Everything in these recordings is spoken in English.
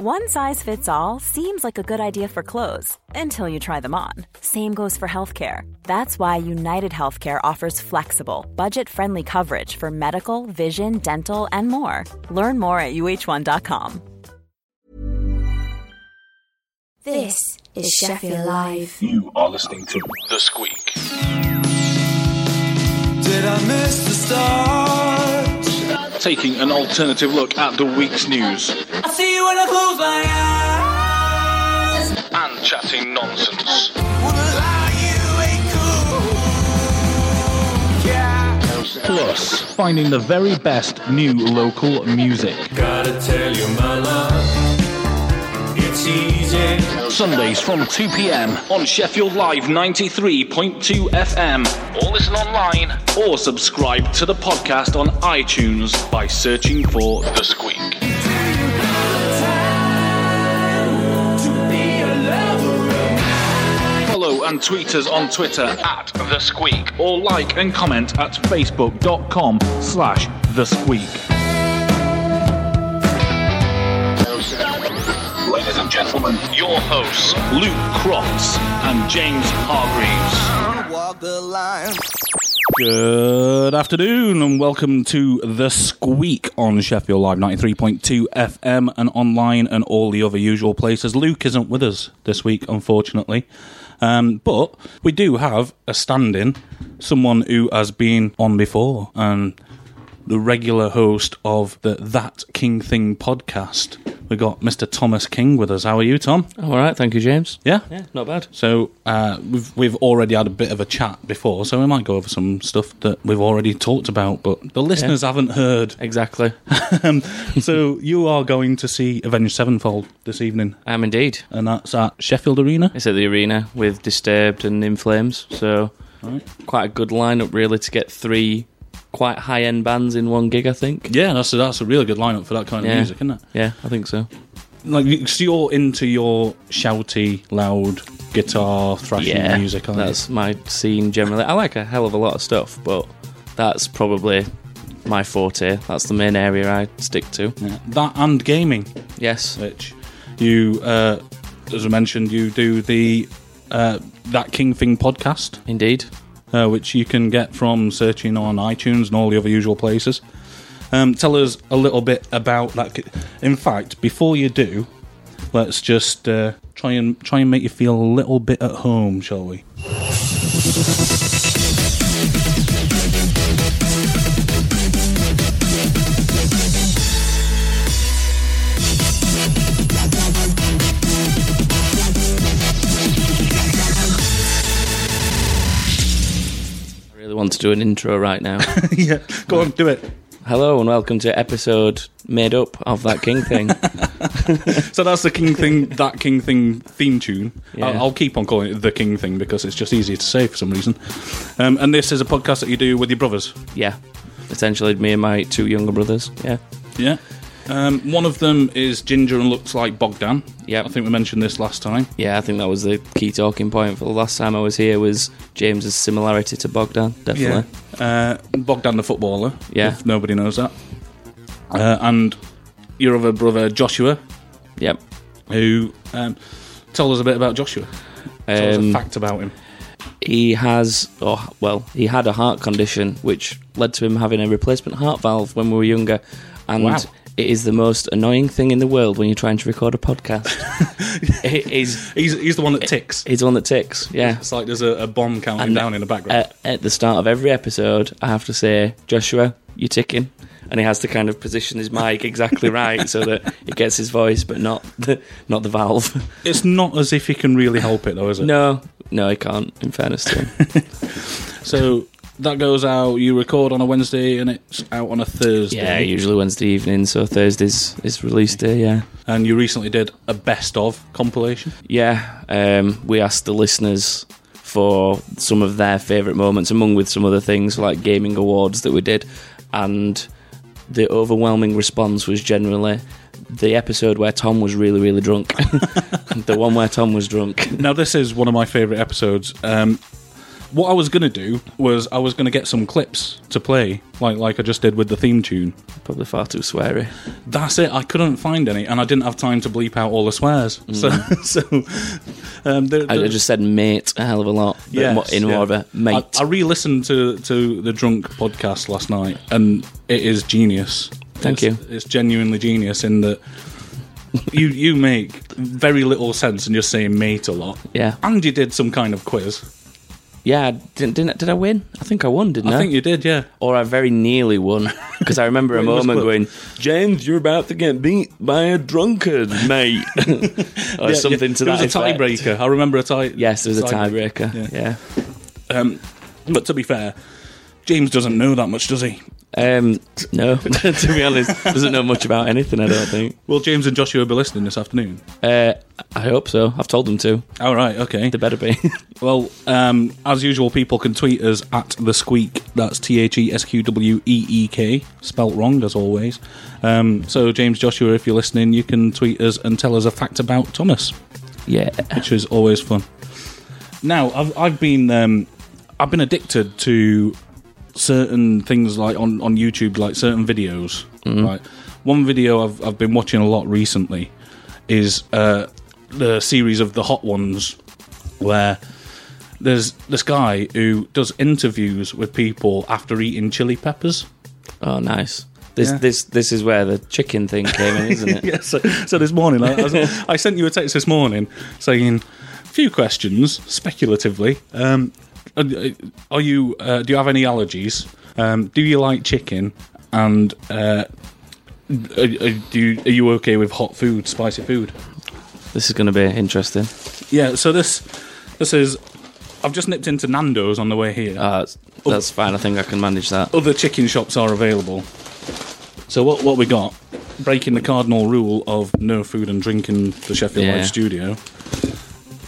One size fits all seems like a good idea for clothes until you try them on. Same goes for healthcare. That's why United Healthcare offers flexible, budget friendly coverage for medical, vision, dental, and more. Learn more at uhone.com. This is Sheffield Live. You are listening to The Sqweek. Did I miss the start? Taking an alternative look at the week's news I see you when I close my eyes. and chatting nonsense. Wanna lie, you ain't cool. Yeah. Plus, finding the very best new local music. It's. Sundays from 2 pm on Sheffield Live 93.2 FM. Or listen online or subscribe to the podcast on iTunes by searching for The Sqweek. Follow and tweet us on Twitter at The Sqweek or like and comment at facebook.com slash The Sqweek. Gentlemen, your hosts, Luke Crofts and James Hargreaves. Walk the line. Good afternoon and welcome to The Sqweek on Sheffield Live 93.2 FM and online and all the other usual places. Luke isn't with us this week, unfortunately. Um, but we do have a stand in, someone who has been on before and the regular host of the That King Thing podcast. We got Mr. Thomas King with us. How are you, Tom? All right, thank you, James. Yeah? Yeah, not bad. So uh, we've we've already had a bit of a chat before, so we might go over some stuff that we've already talked about, but the listeners haven't heard. Exactly. Um, so you are going to see Avenged Sevenfold this evening, I am indeed. and that's at Sheffield Arena. It's at the arena with Disturbed and In Flames, so quite a good lineup really to get three quite high end bands in one gig. I think. Yeah, that's a, that's a really good lineup for that kind of Yeah. music, isn't it? Yeah, I think so. Like, you- so you're into your shouty, loud guitar thrashing yeah, music, aren't you? that's my scene generally. I like a hell of a lot of stuff, but that's probably my forte. That's the main area I stick to. Yeah. That and gaming, Yes. which you, uh, as I mentioned, you do the uh, That King Thing podcast. Indeed. Uh, which you can get from searching on iTunes and all the other usual places. Um, tell us a little bit about that. In fact, before you do, let's just uh, try and try and make you feel a little bit at home, shall we? Want to do an intro right now. yeah, go on, do it. Hello and welcome to episode made up of that King thing. So that's the King Thing, that King Thing theme tune. Yeah. I'll, I'll keep on calling it the King Thing because it's just easier to say for some reason. Um, and this is a podcast that you do with your brothers. yeah. Essentially, me and my two younger brothers. Yeah. Yeah. Um, one of them is Ginger and looks like Bogdan. Yeah, I think we mentioned this last time. Yeah, I think that was the key talking point for the last time I was here was James's similarity to Bogdan, definitely. Uh, Bogdan the footballer. Yeah. If nobody knows that. Uh, and your other brother Joshua, Yep. who um, tell us a bit about Joshua. Tell us a Um, fact about him. he has, oh, well, he had a heart condition which led to him having a replacement heart valve when we were younger. And Wow. It is the most annoying thing in the world when you're trying to record a podcast. it is, He's he's the one that ticks. he's the one that ticks, yeah. It's like there's a, a bomb counting And, down in the background. At, at the start of every episode, I have to say, Joshua, you're ticking. And he has to kind of position his mic exactly right so that it gets his voice, but not the, not the valve. it's not as if he can really help it, though, is it? No, no, he can't. In fairness to him, So that goes out. You record on a Wednesday and it's out on a Thursday. yeah, usually Wednesday evening, so Thursday's is release day. Yeah, And you recently did a best of compilation. yeah. Um, we asked the listeners for some of their favourite moments, among with some other things like gaming awards that we did, and the overwhelming response was generally the episode where Tom was really, really drunk. the one where Tom was drunk. Now, this is one of my favourite episodes. Um, what I was going to do was I was going to get some clips to play, like like I just did with the theme tune. Probably far too sweary. That's it. I couldn't find any, and I didn't have time to bleep out all the swears. So, so um, there- I, I just said mate a hell of a lot. Yes, in yeah. more of a mate. I, I re-listened to to the drunk podcast last night, and it is genius. Thank It's- you. It's genuinely genius in that you you make very little sense and you're saying mate a lot. yeah. And you did some kind of quiz. Yeah, didn't, didn't did I win? I think I won, didn't I? I think you did, yeah. or I very nearly won because I remember a it moment going, "James, you're about to get beat by a drunkard, mate," or Yeah, something yeah. to there that It was a effect. tiebreaker. I remember a tie. Yes, there was a tiebreaker. tiebreaker. Yeah. Yeah. Um, but to be fair, James doesn't know that much, does he? Um, no, to be honest, doesn't know much about anything. I don't think. Well, James and Joshua will be listening this afternoon. Uh, I hope so. I've told them to. All right, okay. They better be. Well, um, as usual, people can tweet us at the Sqweek. That's T H E S Q W E E K, spelt wrong as always. Um, so, James Joshua, if you're listening, you can tweet us and tell us a fact about Thomas, yeah. which is always fun. Now, I've, I've been um, I've been addicted to certain things like on, on YouTube, like certain videos. Right, one video I've I've been watching a lot recently is uh, the series of the Hot Ones, where there's this guy who does interviews with people after eating chili peppers. Oh, nice. This Yeah. this this is where the chicken thing came in, isn't it? yeah, so, so this morning, I, I, was- I sent you a text this morning saying a few questions speculatively. Um, are- are you? Uh, do you have any allergies? Um, do you like chicken? And uh, are, are- do you, are you okay with hot food, spicy food? This is going to be interesting. Yeah. So this this is. I've just nipped into Nando's on the way here. Uh, that's, that's fine. I think I can manage that. other chicken shops are available. So what what we got? Breaking the cardinal rule of no food and drink in the Sheffield Yeah. Live studio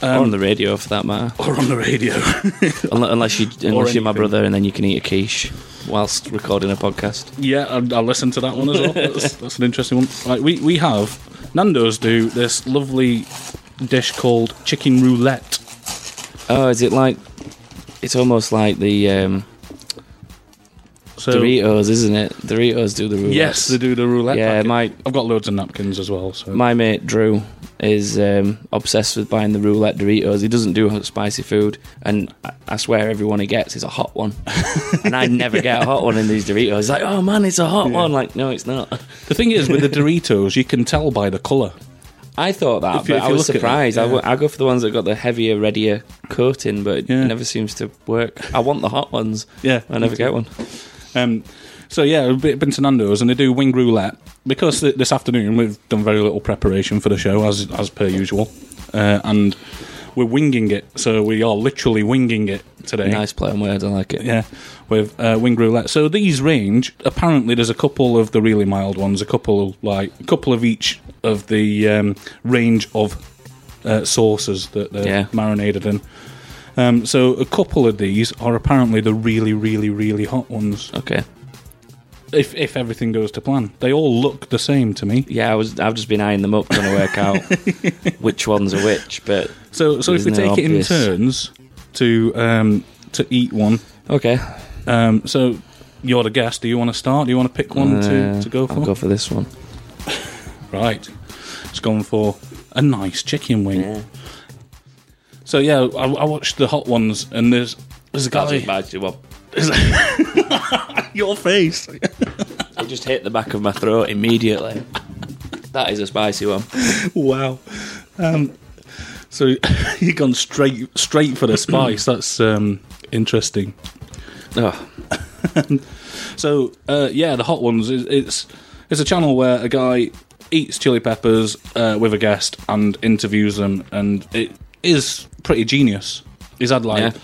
or on the radio, for that matter. or on the radio. Unless, unless you unless you're my brother, and then you can eat a quiche whilst recording a podcast. yeah, I'll, I'll listen to that one as well. That's, that's an interesting one. Right, we we have Nando's do this lovely dish called chicken roulette. Oh, is it like? It's almost like the um, So Doritos, isn't it? Doritos do the roulette. yes, they do the roulette. Yeah, packet. my I've got loads of napkins as well. So my mate Drew is um, obsessed with buying the roulette Doritos. He doesn't do spicy food, and I, I swear everyone he gets is a hot one. and I never get a hot one in these Doritos. Like, oh man, it's a hot one. Like, no, it's not. the thing is with the Doritos, you can tell by the colour. I thought that, If you- but I was look at it, surprised. I yeah. w- I go for the ones that got the heavier, readier coating, but Yeah. it never seems to work. I want the hot ones. Yeah, I never get one. Um, so yeah, I've been to Nando's and they do wing roulette because th- this afternoon we've done very little preparation for the show as as per usual, uh, and we're winging it. So we are literally winging it today. Nice play on words. I like it. Yeah, with uh, wing roulette. So these range. Apparently, there's a couple of the really mild ones, a couple like a couple of each of the um, range of uh, sauces that they're Yeah. marinated in. Um, so a couple of these are apparently the really, really, really hot ones. Okay. If if everything goes to plan, they all look the same to me. Yeah, I was. I've just been eyeing them up, trying to work out which ones are which. But So so if we take it in turns to um, to eat one. okay, Um, so you're the guest. Do you want to start? Do you want to pick one to, Uh, to go for? I'll go for this one. Right. It's gone for a nice chicken wing. So yeah, I, I watched the hot ones, and there's there's a guy. bad want. Your face. It just hit the back of my throat immediately. That is a spicy one. wow. Um, so you've gone straight straight for the spice. That's um, interesting. Oh, So uh, yeah, the hot ones. Is, it's it's a channel where a guy eats chili peppers uh, with a guest and interviews them, and it is pretty genius. He's had like Yeah.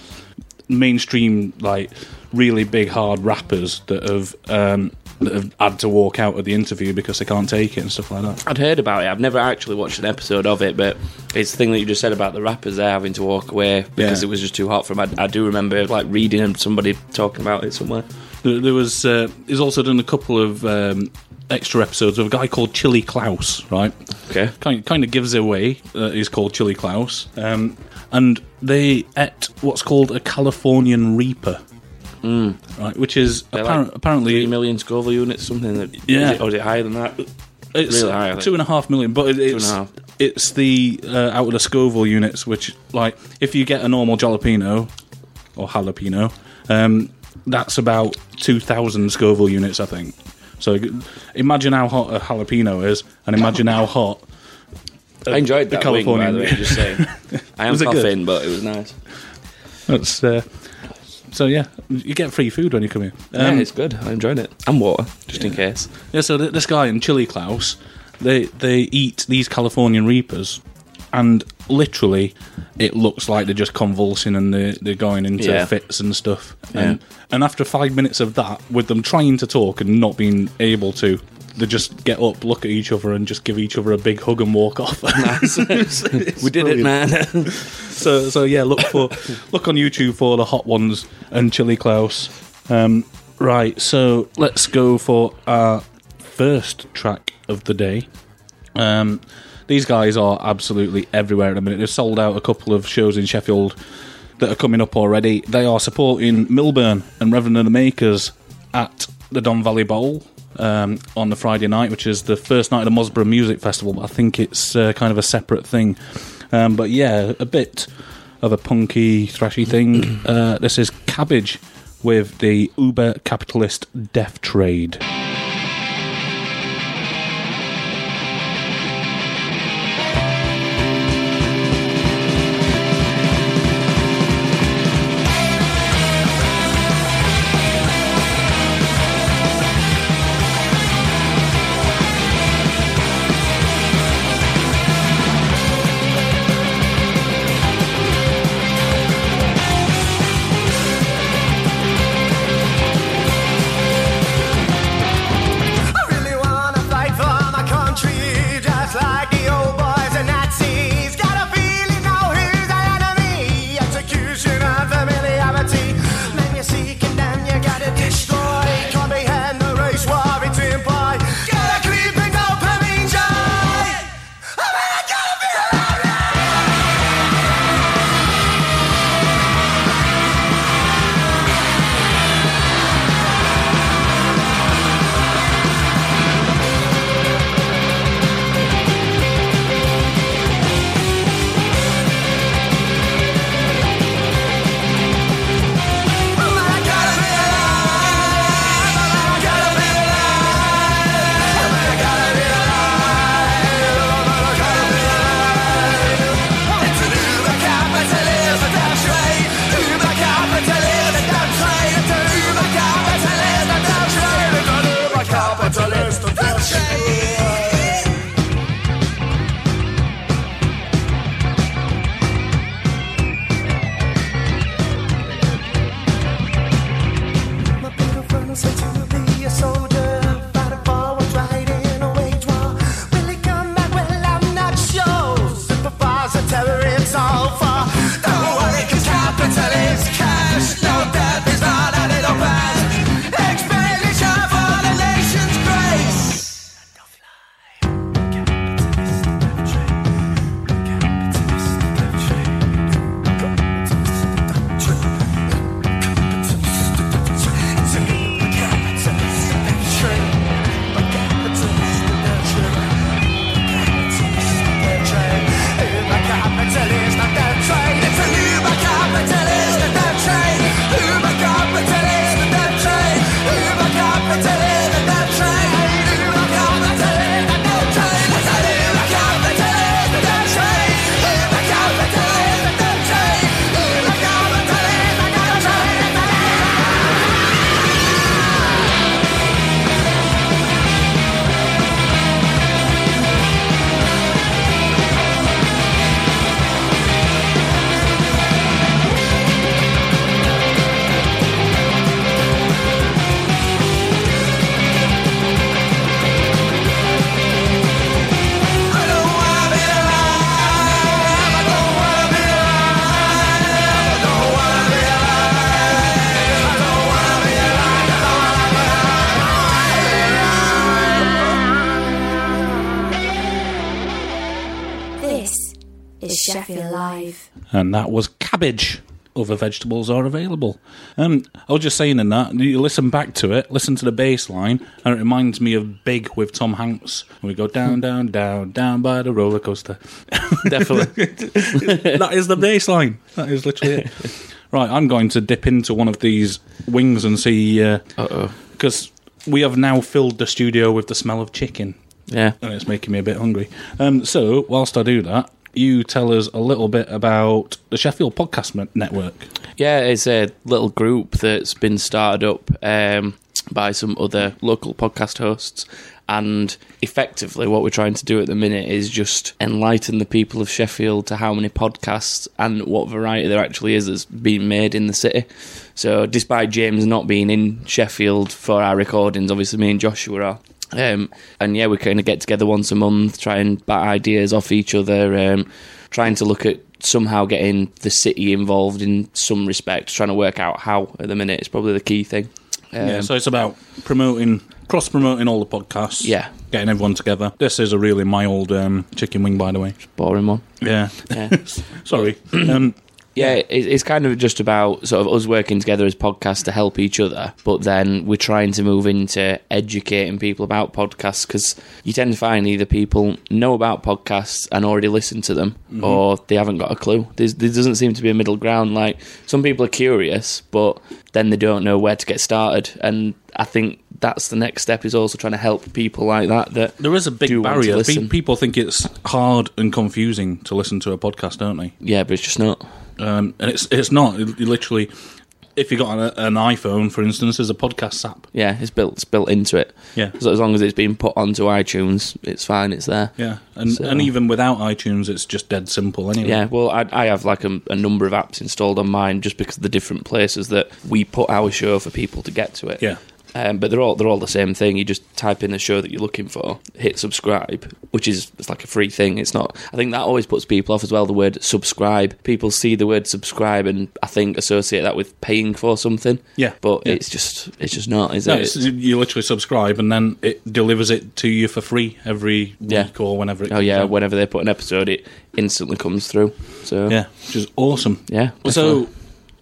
mainstream, like really big hard rappers that have um, that have had to walk out of the interview because they can't take it and stuff like that. I'd heard about it. I've never actually watched an episode of it, but it's the thing that you just said about the rappers there having to walk away because Yeah. it was just too hot for them. I, I do remember like reading and somebody talking about it somewhere. There, there was uh, he's also done a couple of um, extra episodes of a guy called Chili Klaus, right? Okay. kind kind of gives away that he's called Chili Klaus. Um, and they ate what's called a Californian Reaper. Right? Which is They're like apparently three million Scoville units, something that Yeah. Is it, or is it higher than that? It's really high, two and a half million, but it, it's a it's the uh, out of the Scoville units, which like if you get a normal jalapeno or jalapeno, um, that's about two thousand Scoville units, I think. So imagine how hot a jalapeno is, and imagine how hot. I enjoyed the that wing, by the way. Just saying, I am Was it good? coughing, but it was nice. That's uh, so yeah. You get free food when you come here. yeah, Um, it's good. I enjoyed it, and water, just in case. Yeah, so th- this guy in Chili Klaus, they they eat these Californian Reapers, and literally, it looks like they're just convulsing and they're, they're going into Yeah. fits and stuff. Yeah. And, and after five minutes of that, with them trying to talk and not being able to, they just get up, look at each other, and just give each other a big hug and walk off. we did it, man. So so yeah, look for look on YouTube for the hot ones and Chili Klaus. Um, right, so let's go for our first track of the day. Um, these guys are absolutely everywhere at the minute. They've sold out a couple of shows in Sheffield that are coming up already. They are supporting Milburn and Reverend and the Makers at the Don Valley Bowl um, on the Friday night, which is the first night of the Mosborough Music Festival. But I think it's uh, kind of a separate thing. Um, but yeah, a bit of a punky, thrashy thing. Uh, this is Cabbage with the uber capitalist death trade. And that was Cabbage other vegetables are available. Um, I was just saying in that you listen back to it, listen to the bass line, and it reminds me of Big with Tom Hanks. And we go down, down, down, down by the roller coaster. Definitely. that is the bass line. That is literally it. Right, I'm going to dip into one of these wings and see Uh oh. because we have now filled the studio with the smell of chicken Yeah. and it's making me a bit hungry. Um, so, whilst I do that, you tell us a little bit about the Sheffield Podcast Network. Yeah, it's a little group that's been started up um, by some other local podcast hosts. And effectively, what we're trying to do at the minute is just enlighten the people of Sheffield to how many podcasts and what variety there actually is that's being made in the city. So, despite James not being in Sheffield for our recordings, obviously me and Joshua are. Um, and yeah, we kind of get together once a month, try and bat ideas off each other, um, trying to look at somehow getting the city involved in some respect, trying to work out how at the minute is probably the key thing. Um, yeah, so it's about promoting, cross promoting all the podcasts. Yeah. Getting everyone together. This is a really mild um, chicken wing, by the way. boring one. Yeah. Yeah. Sorry. Yeah, it, it's kind of just about sort of us working together as podcasts to help each other, but then we're trying to move into educating people about podcasts because you tend to find either people know about podcasts and already listen to them, mm-hmm. or they haven't got a clue. There's, there doesn't seem to be a middle ground. Like some people are curious, but then they don't know where to get started, and I think that's the next step is also trying to help people like that. That there is a big do want to barrier. People think it's hard and confusing to listen to a podcast, don't they? yeah, but it's just not. Um, and it's it's not. It- you literally, if you got an, an iPhone, for instance, there's a podcast app. Yeah, it's built. It's built into it. Yeah. So as long as it's been put onto iTunes, it's fine. It's there. Yeah, and So- and even without iTunes, it's just dead simple anyway. Yeah, well, I, I have like a, a number of apps installed on mine just because of the different places that we put our show for people to get to it. Yeah. Um, but they're all they're all the same thing. You just type in the show that you're looking for, hit subscribe, which is it's like a free thing. It's not. I think that always puts people off as well. The word subscribe. People see the word subscribe and I think associate that with paying for something. Yeah, but yeah. it's just it's just not. Is No, it? you literally subscribe and then it delivers it to you for free every Yeah. week or whenever it oh yeah, out. whenever they put an episode, it instantly comes through. So yeah, which is awesome. yeah. So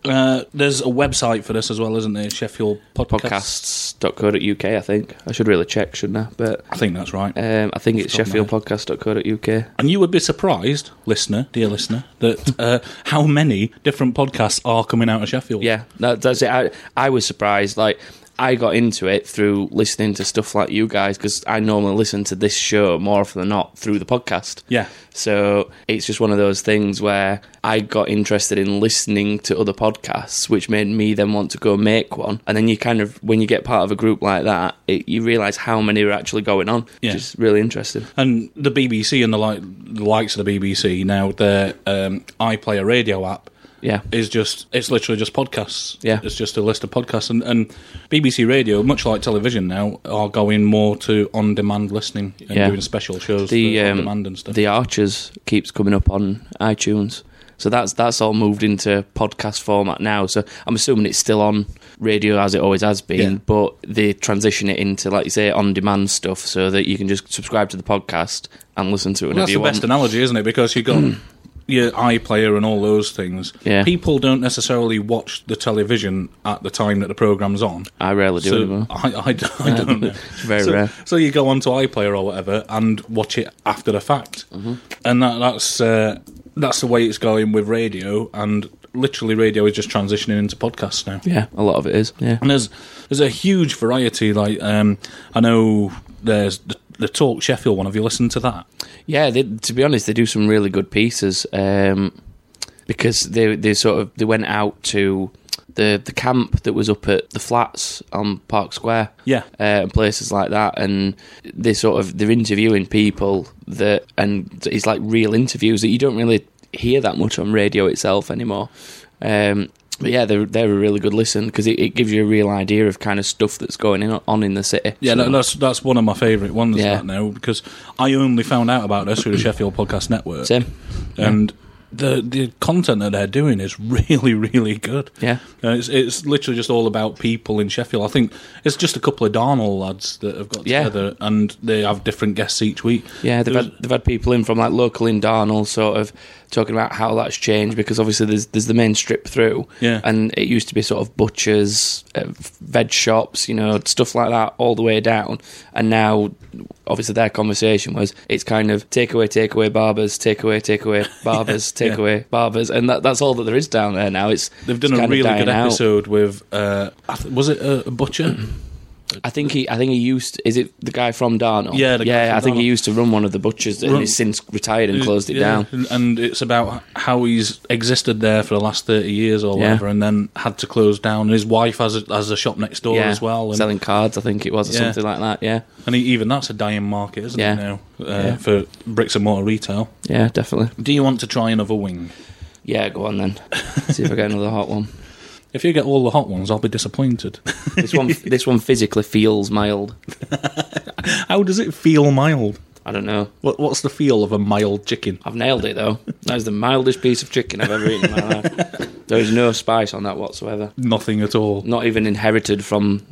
uh, there's a website for this as well, isn't there? Sheffield Podcasts. podcasts.co.uk. I think I should really check, shouldn't I? But I think that's right. um, I think it's Off the top of my sheffieldpodcast.co.uk. and you would be surprised, listener, dear listener, that uh, how many different podcasts are coming out of Sheffield. Yeah, that, that's it. I I was surprised. Like I got into it through listening to stuff like you guys because I normally listen to this show more often than not through the podcast. Yeah. So it's just one of those things where I got interested in listening to other podcasts, which made me then want to go make one. And then you kind of, when you get part of a group like that, it, you realise how many are actually going on, Yeah. which is really interesting. And the BBC and the, like, the likes of the BBC now, their um, iPlayer radio app Yeah. is just it's literally just podcasts. Yeah. it's just a list of podcasts, and, and BBC Radio, much like television now, are going more to on-demand listening and Yeah. doing special shows The um, on-demand and stuff. the Archers keeps coming up on iTunes. So that's that's all moved into podcast format now. So I'm assuming it's still on radio as it always has been, Yeah. but they transition it into like you say on demand stuff so that you can just subscribe to the podcast and listen to it Well, that's the best analogy, isn't it? Because you got your iPlayer and all those things. Yeah. People don't necessarily watch the television at the time that the program's on. I rarely do So anymore. I, I, don't- I don't know. It's very so, rare. So you go onto iPlayer or whatever and watch it after the fact, Mm-hmm. and that, that's uh, that's the way it's going with radio. And literally, radio is just transitioning into podcasts now. Yeah, a lot of it is. Yeah. And there's there's a huge variety. Like um, I know there's the, the Talk Sheffield one. Have you listened to that? Yeah, they, to be honest, they do some really good pieces um, because they they sort of they went out to the the camp that was up at the flats on Park Square, Yeah. uh, and places like that, and they sort of they're interviewing people that and it's like real interviews that you don't really hear that much on radio itself anymore. Um, but yeah, they're they're a really good listen because it, it gives you a real idea of kind of stuff that's going in, on in the city. Yeah, So- that, that's that's one of my favourite ones. Yeah. That now because I only found out about this through the Sheffield Podcast Network. same. and the the content that they're doing is really really good. Yeah. Uh, it's it's literally just all about people in Sheffield. I think it's just a couple of Darnall lads that have got Yeah. together, and they have different guests each week. Yeah, they've There had, they've had people in from like local in Darnall, sort of talking about how that's changed because obviously there's there's the main strip through, Yeah. and it used to be sort of butchers, uh, veg shops, you know, stuff like that all the way down, and now obviously their conversation was it's kind of takeaway, takeaway barbers, takeaway, takeaway barbers, Yeah. takeaway barbers, and that, that's all that there is down there now. It's They've done it's a really good dying out. episode with. Uh, was it a butcher? I think he, I think he used. Is it the guy from Darnall? Yeah, the guy yeah. I think he used to run one of the butchers, and Run- he's since retired and closed it Yeah, down. and- and it's about how he's existed there for the last thirty years or Yeah. whatever, and then had to close down. And his wife has a, has a shop next door yeah, as well, and, selling cards. I think it was or Yeah. something like that. Yeah, and he, even that's a dying market, isn't Yeah. it now uh, Yeah. for bricks and mortar retail? yeah, definitely. Do you want to try another wing? Yeah, go on then. See if I get another hot one. If you get all the hot ones, I'll be disappointed. This one, this one physically feels mild. How does it feel mild? I don't know. What, what's the feel of a mild chicken? I've nailed it though. That is the mildest piece of chicken I've ever eaten in my life. There is no spice on that whatsoever. Nothing at all. Not even inherited from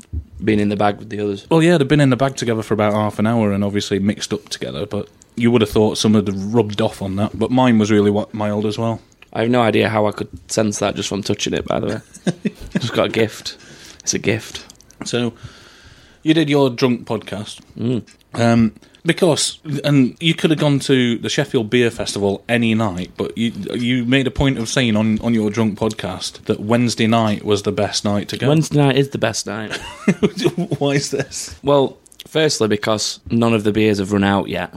being in the bag with the others. Well, yeah, they've been in the bag together for about half an hour and obviously mixed up together, but you would have thought some had rubbed off on that. But mine was really what mild as well. I have no idea how I could sense that just from touching it. By the way, just got a gift. It's a gift. So, you did your drunk podcast. Mm. Um, because, and you could have gone to the Sheffield Beer Festival any night, but you you made a point of saying on, on your drunk podcast that Wednesday night was the best night to go. Wednesday night is the best night. Why is this? Well, firstly because none of the beers have run out yet.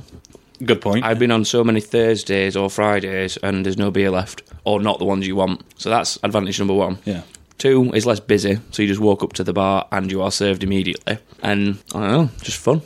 Good point. I've been on so many Thursdays or Fridays and there's no beer left, or not the ones you want. So that's advantage number one. yeah. Two is less busy, so you just walk up to the bar and you are served immediately. And I don't know, just fun.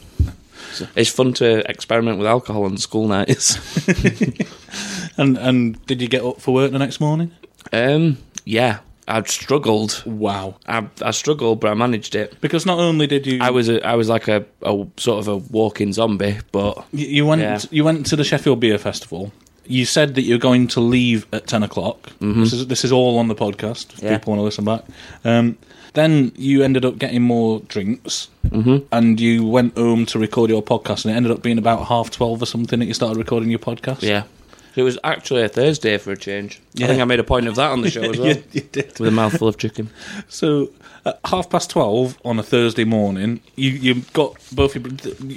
So It's fun to experiment with alcohol on school nights. And and did you get up for work the next morning? um, yeah, I struggled. Wow. I, I struggled, but I managed it. Because not only did you, I was a, I was like a, a sort of a walking zombie, but you, you went Yeah. you went to the Sheffield Beer Festival. You said that you're going to leave at ten o'clock. This is this is all on the podcast. If Mm-hmm. Yeah. people want to listen back. Um, then you ended up getting more drinks, Mhm. and you went home to record your podcast, and it ended up being about half twelve or something that you started recording your podcast. yeah. It was actually a Thursday for a change. Yeah. I think I made a point of that on the show as well. you, you did. With a mouthful of chicken. So at half past twelve on a Thursday morning, you you got both your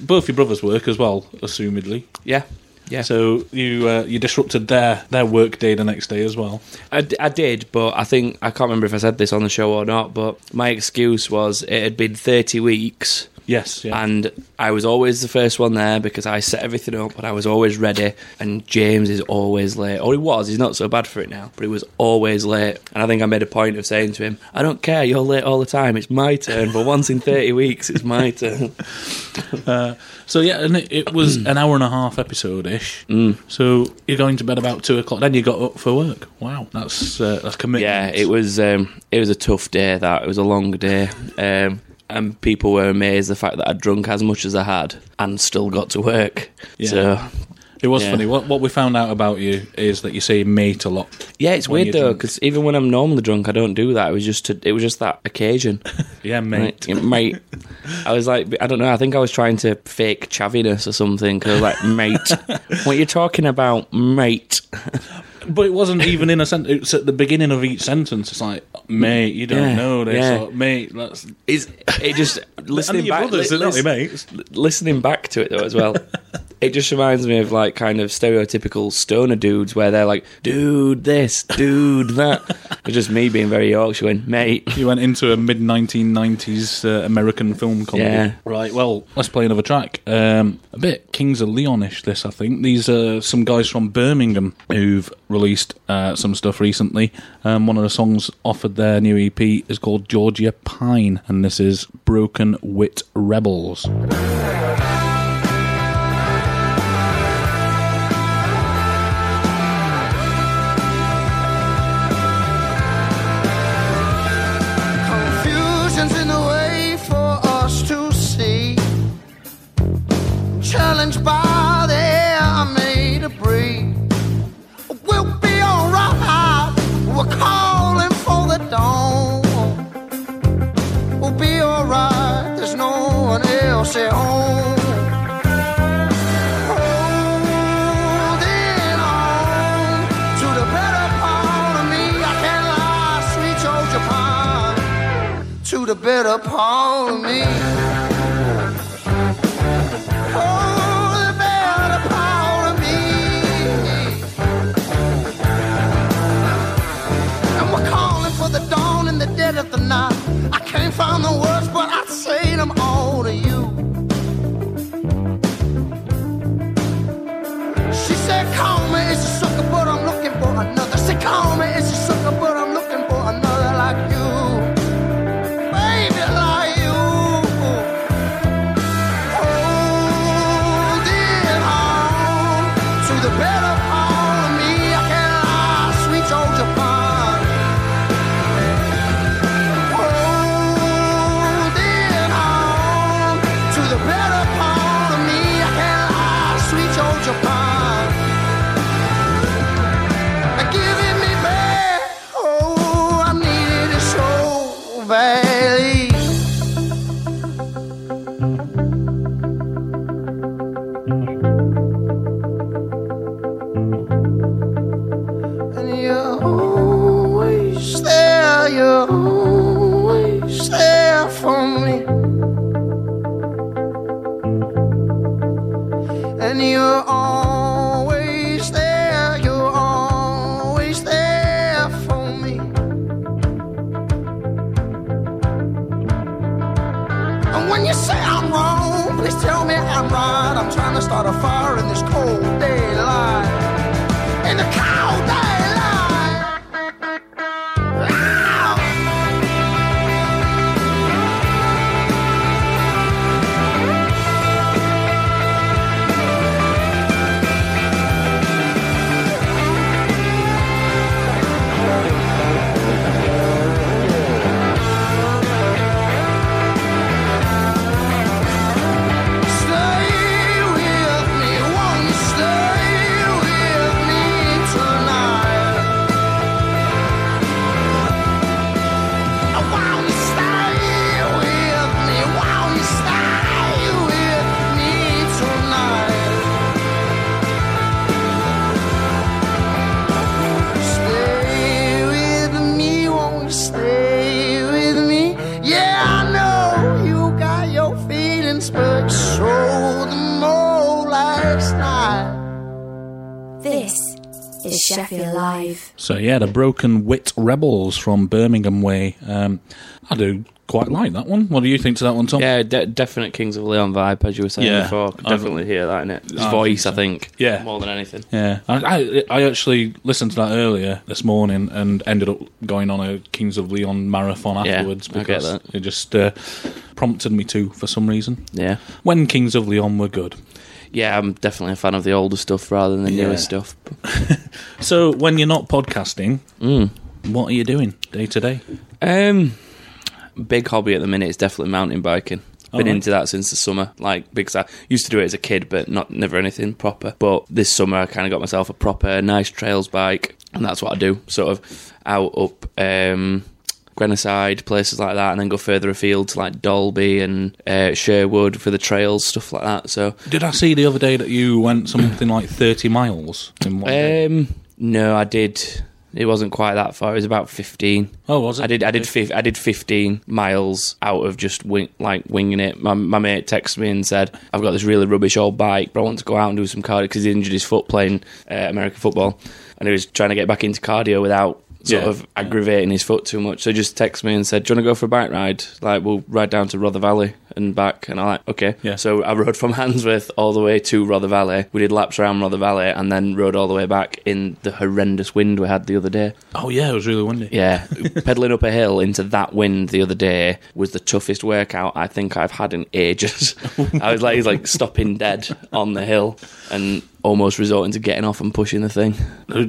both your brothers work as well, assumedly. Yeah. Yeah. So you uh, you disrupted their their work day the next day as well. I, d- I did, but I think I can't remember if I said this on the show or not. But my excuse was it had been thirty weeks, Yes, yeah. and I was always the first one there because I set everything up and I was always ready. And James is always late, or he was. He's not so bad for it now, but he was always late. And I think I made a point of saying to him, "I don't care. You're late all the time. It's my turn. But once in thirty weeks, it's my turn." Uh, so yeah, and it, it was an hour and a half episode ish. Mm. So you're going to bed about two o'clock. Then you got up for work. Wow, that's uh, that's commitment. Yeah, it was um, it was a tough day. That it was a long day, um, and people were amazed the fact that I'd drunk as much as I had and still got to work. Yeah. So It was Yeah. funny. What what we found out about you is that you say mate a lot. yeah, it's weird though because even when I'm normally drunk, I don't do that. It was just to, it was just that occasion, Yeah, mate. Right, mate. I was like, I don't know. I think I was trying to fake chaviness or something. Cause I was like, mate, what you talking about, mate? But it wasn't even in a sentence. It's at the beginning of each sentence. It's like, mate, you don't Yeah, know this. yeah. Or, mate, that's Is it just listening back? brothers, li- they're not your lis- mates. listening back to it though as well it just reminds me of like kind of stereotypical stoner dudes where they're like dude this dude that it's just me being very yorkshire going, mate You went into a mid 1990s uh, American film comedy. Yeah. Right, well, let's play another track. Um, a bit Kings of Leonish, this, I think. These are some guys from Birmingham who've released uh, some stuff recently. Um, one of the songs offered their new EP is called Georgia Pine, and this is Broken Wit Rebels. The part of me. Oh, the me. And we're calling for the dawn in the dead of the night. I can't find the words, but Sheffield Live. So yeah, the Broken Wit Rebels from Birmingham Way. Um, I do quite like that one. What do you think to that one, Tom? Yeah, de- definite Kings of Leon vibe, as you were saying Yeah. before. Could I've- definitely hear that in it. His I voice, think I think. Yeah. More than anything. Yeah, I, I I actually listened to that earlier this morning and ended up going on a Kings of Leon marathon afterwards I get because it just uh, prompted me to for some reason. Yeah. When Kings of Leon were good. Yeah, I'm definitely a fan of the older stuff rather than the Yeah. newer stuff. So when you're not podcasting, Mm. what are you doing day to day? Um, big hobby at the minute is definitely mountain biking. Been Alright. into that since the summer. Like because I used to do it as a kid, but not never anything proper. But this summer, I kind of got myself a proper nice trails bike, and that's what I do. Sort of out up um, Grenoside, places like that, and then go further afield to like Dalby and uh, Sherwood for the trails, stuff like that. So Did I see the other day that you went something like 30 miles in one day? um, no, I did. It wasn't quite that far. It was about fifteen. Oh, was it? I did. I did. Fif- I did fifteen miles out of just wing, like winging it. My, my mate texted me and said, "I've got this really rubbish old bike, but I want to go out and do some cardio because he injured his foot playing uh, American football, and he was trying to get back into cardio without sort Yeah. of aggravating his foot too much. So he just texted me and said, "Do you want to go for a bike ride? Like we'll ride down to Rother Valley and back." And I like, okay. Yeah. So I rode from Handsworth all the way to Rother Valley. We did laps around Rother Valley and then rode all the way back in the horrendous wind we had the other day. Oh, yeah, it was really windy. Yeah, pedaling up a hill into that wind the other day was the toughest workout I think I've had in ages. I was like, he's like stopping dead on the hill and almost resorting to getting off and pushing the thing. Uh,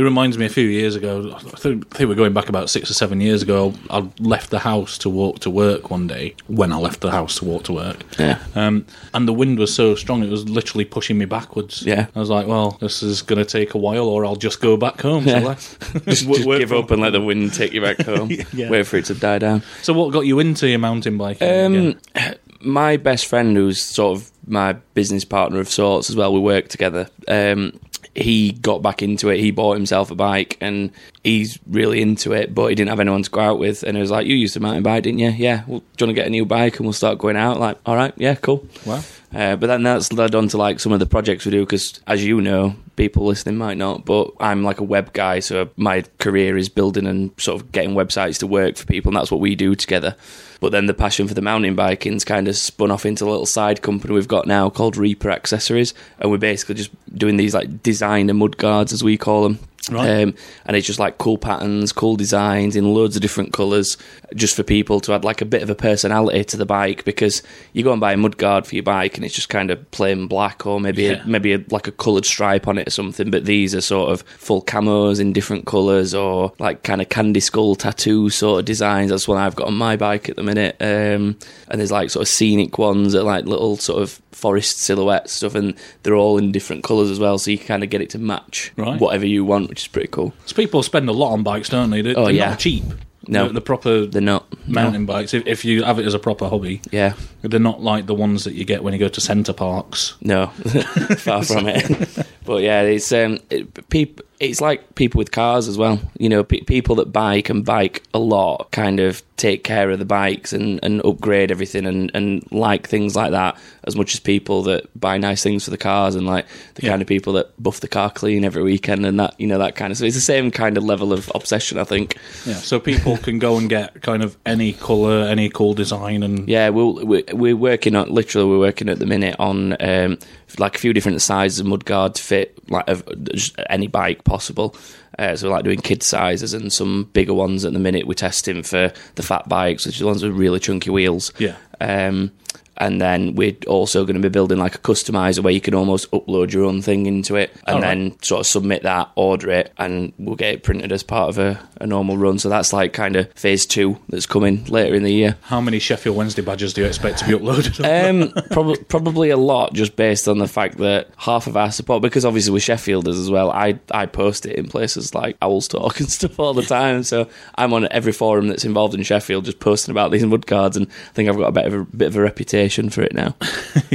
It, reminds me a few years ago. I think, I think we're going back about six or seven years ago. I left the house to walk to work one day. When I left the house to walk to work, Yeah. um, and the wind was so strong it was literally pushing me backwards. Yeah. I was like, "Well, this is going to take a while, or I'll just go back home." Yeah. I? Just, just give up and let the wind take you back home. Yeah. Wait for it to die down. So, what got you into your mountain biking? Um, again? my best friend, who's sort of my business partner of sorts as well, we work together. Um, he got back into it. He bought himself a bike, and he's really into it. But he didn't have anyone to go out with, and it was like, "You used a mountain bike, didn't you? Yeah. Well, do you want to get a new bike, and we'll start going out?" Like, all right, yeah, cool. Wow. Uh, but then that's led on to like some of the projects we do because, as you know, people listening might not, but I'm like a web guy, so my career is building and sort of getting websites to work for people, and that's what we do together. But then the passion for the mountain biking's kind of spun off into a little side company we've got now called Reaper Accessories, and we're basically just doing these like designer mud guards as we call them. Right. Um, and it's just like cool patterns, cool designs in loads of different colours, just for people to add like a bit of a personality to the bike. Because you go and buy a mudguard for your bike, and it's just kind of plain black, or maybe Yeah. a, maybe a, like a coloured stripe on it or something. But these are sort of full camos in different colours, or like kind of candy skull tattoo sort of designs. That's what I've got on my bike at the minute. Um, and there's like sort of scenic ones that are like little sort of forest silhouette stuff, and they're all in different colours as well, so you can kind of get it to match Right. whatever you want, which is pretty cool. So people spend a lot on bikes, don't they? They're, Oh, they're yeah. not cheap. No. the, proper They're not mountain bikes. If, if you have it as a proper hobby, Yeah, they're not like the ones that you get when you go to Center Parcs. no, far from it. but yeah, it's um, it, peop, It's like people with cars as well. You know, pe- people that bike and bike a lot kind of take care of the bikes and, and upgrade everything and, and like things like that as much as people that buy nice things for the cars and like the Yeah. kind of people that buff the car clean every weekend and that you know that kind of. So it's the same kind of level of obsession, I think. Yeah, so people can go and get kind of any colour, any cool design, and Yeah, we'll, we're we're working on literally we're working at the minute on um, like a few different sizes of mudguard to fit like just any bike possible. Uh, so we're like doing kid sizes and some bigger ones at the minute. We're testing for the fat bikes, which are the ones with really chunky wheels. Yeah. Um, and then we're also going to be building like a customizer where you can almost upload your own thing into it and All right. then sort of submit that, order it, and we'll get it printed as part of a, a normal run. So that's like kind of phase two that's coming later in the year. how many Sheffield Wednesday badges do you expect to be uploaded? Um, prob- probably a lot, just based on the fact that half of our support, because obviously we're Sheffielders as well. I I post it in places like Owls Talk and stuff all the time. So I'm on every forum that's involved in Sheffield, just posting about these mud guards, and I think I've got a bit of a bit of a reputation for it now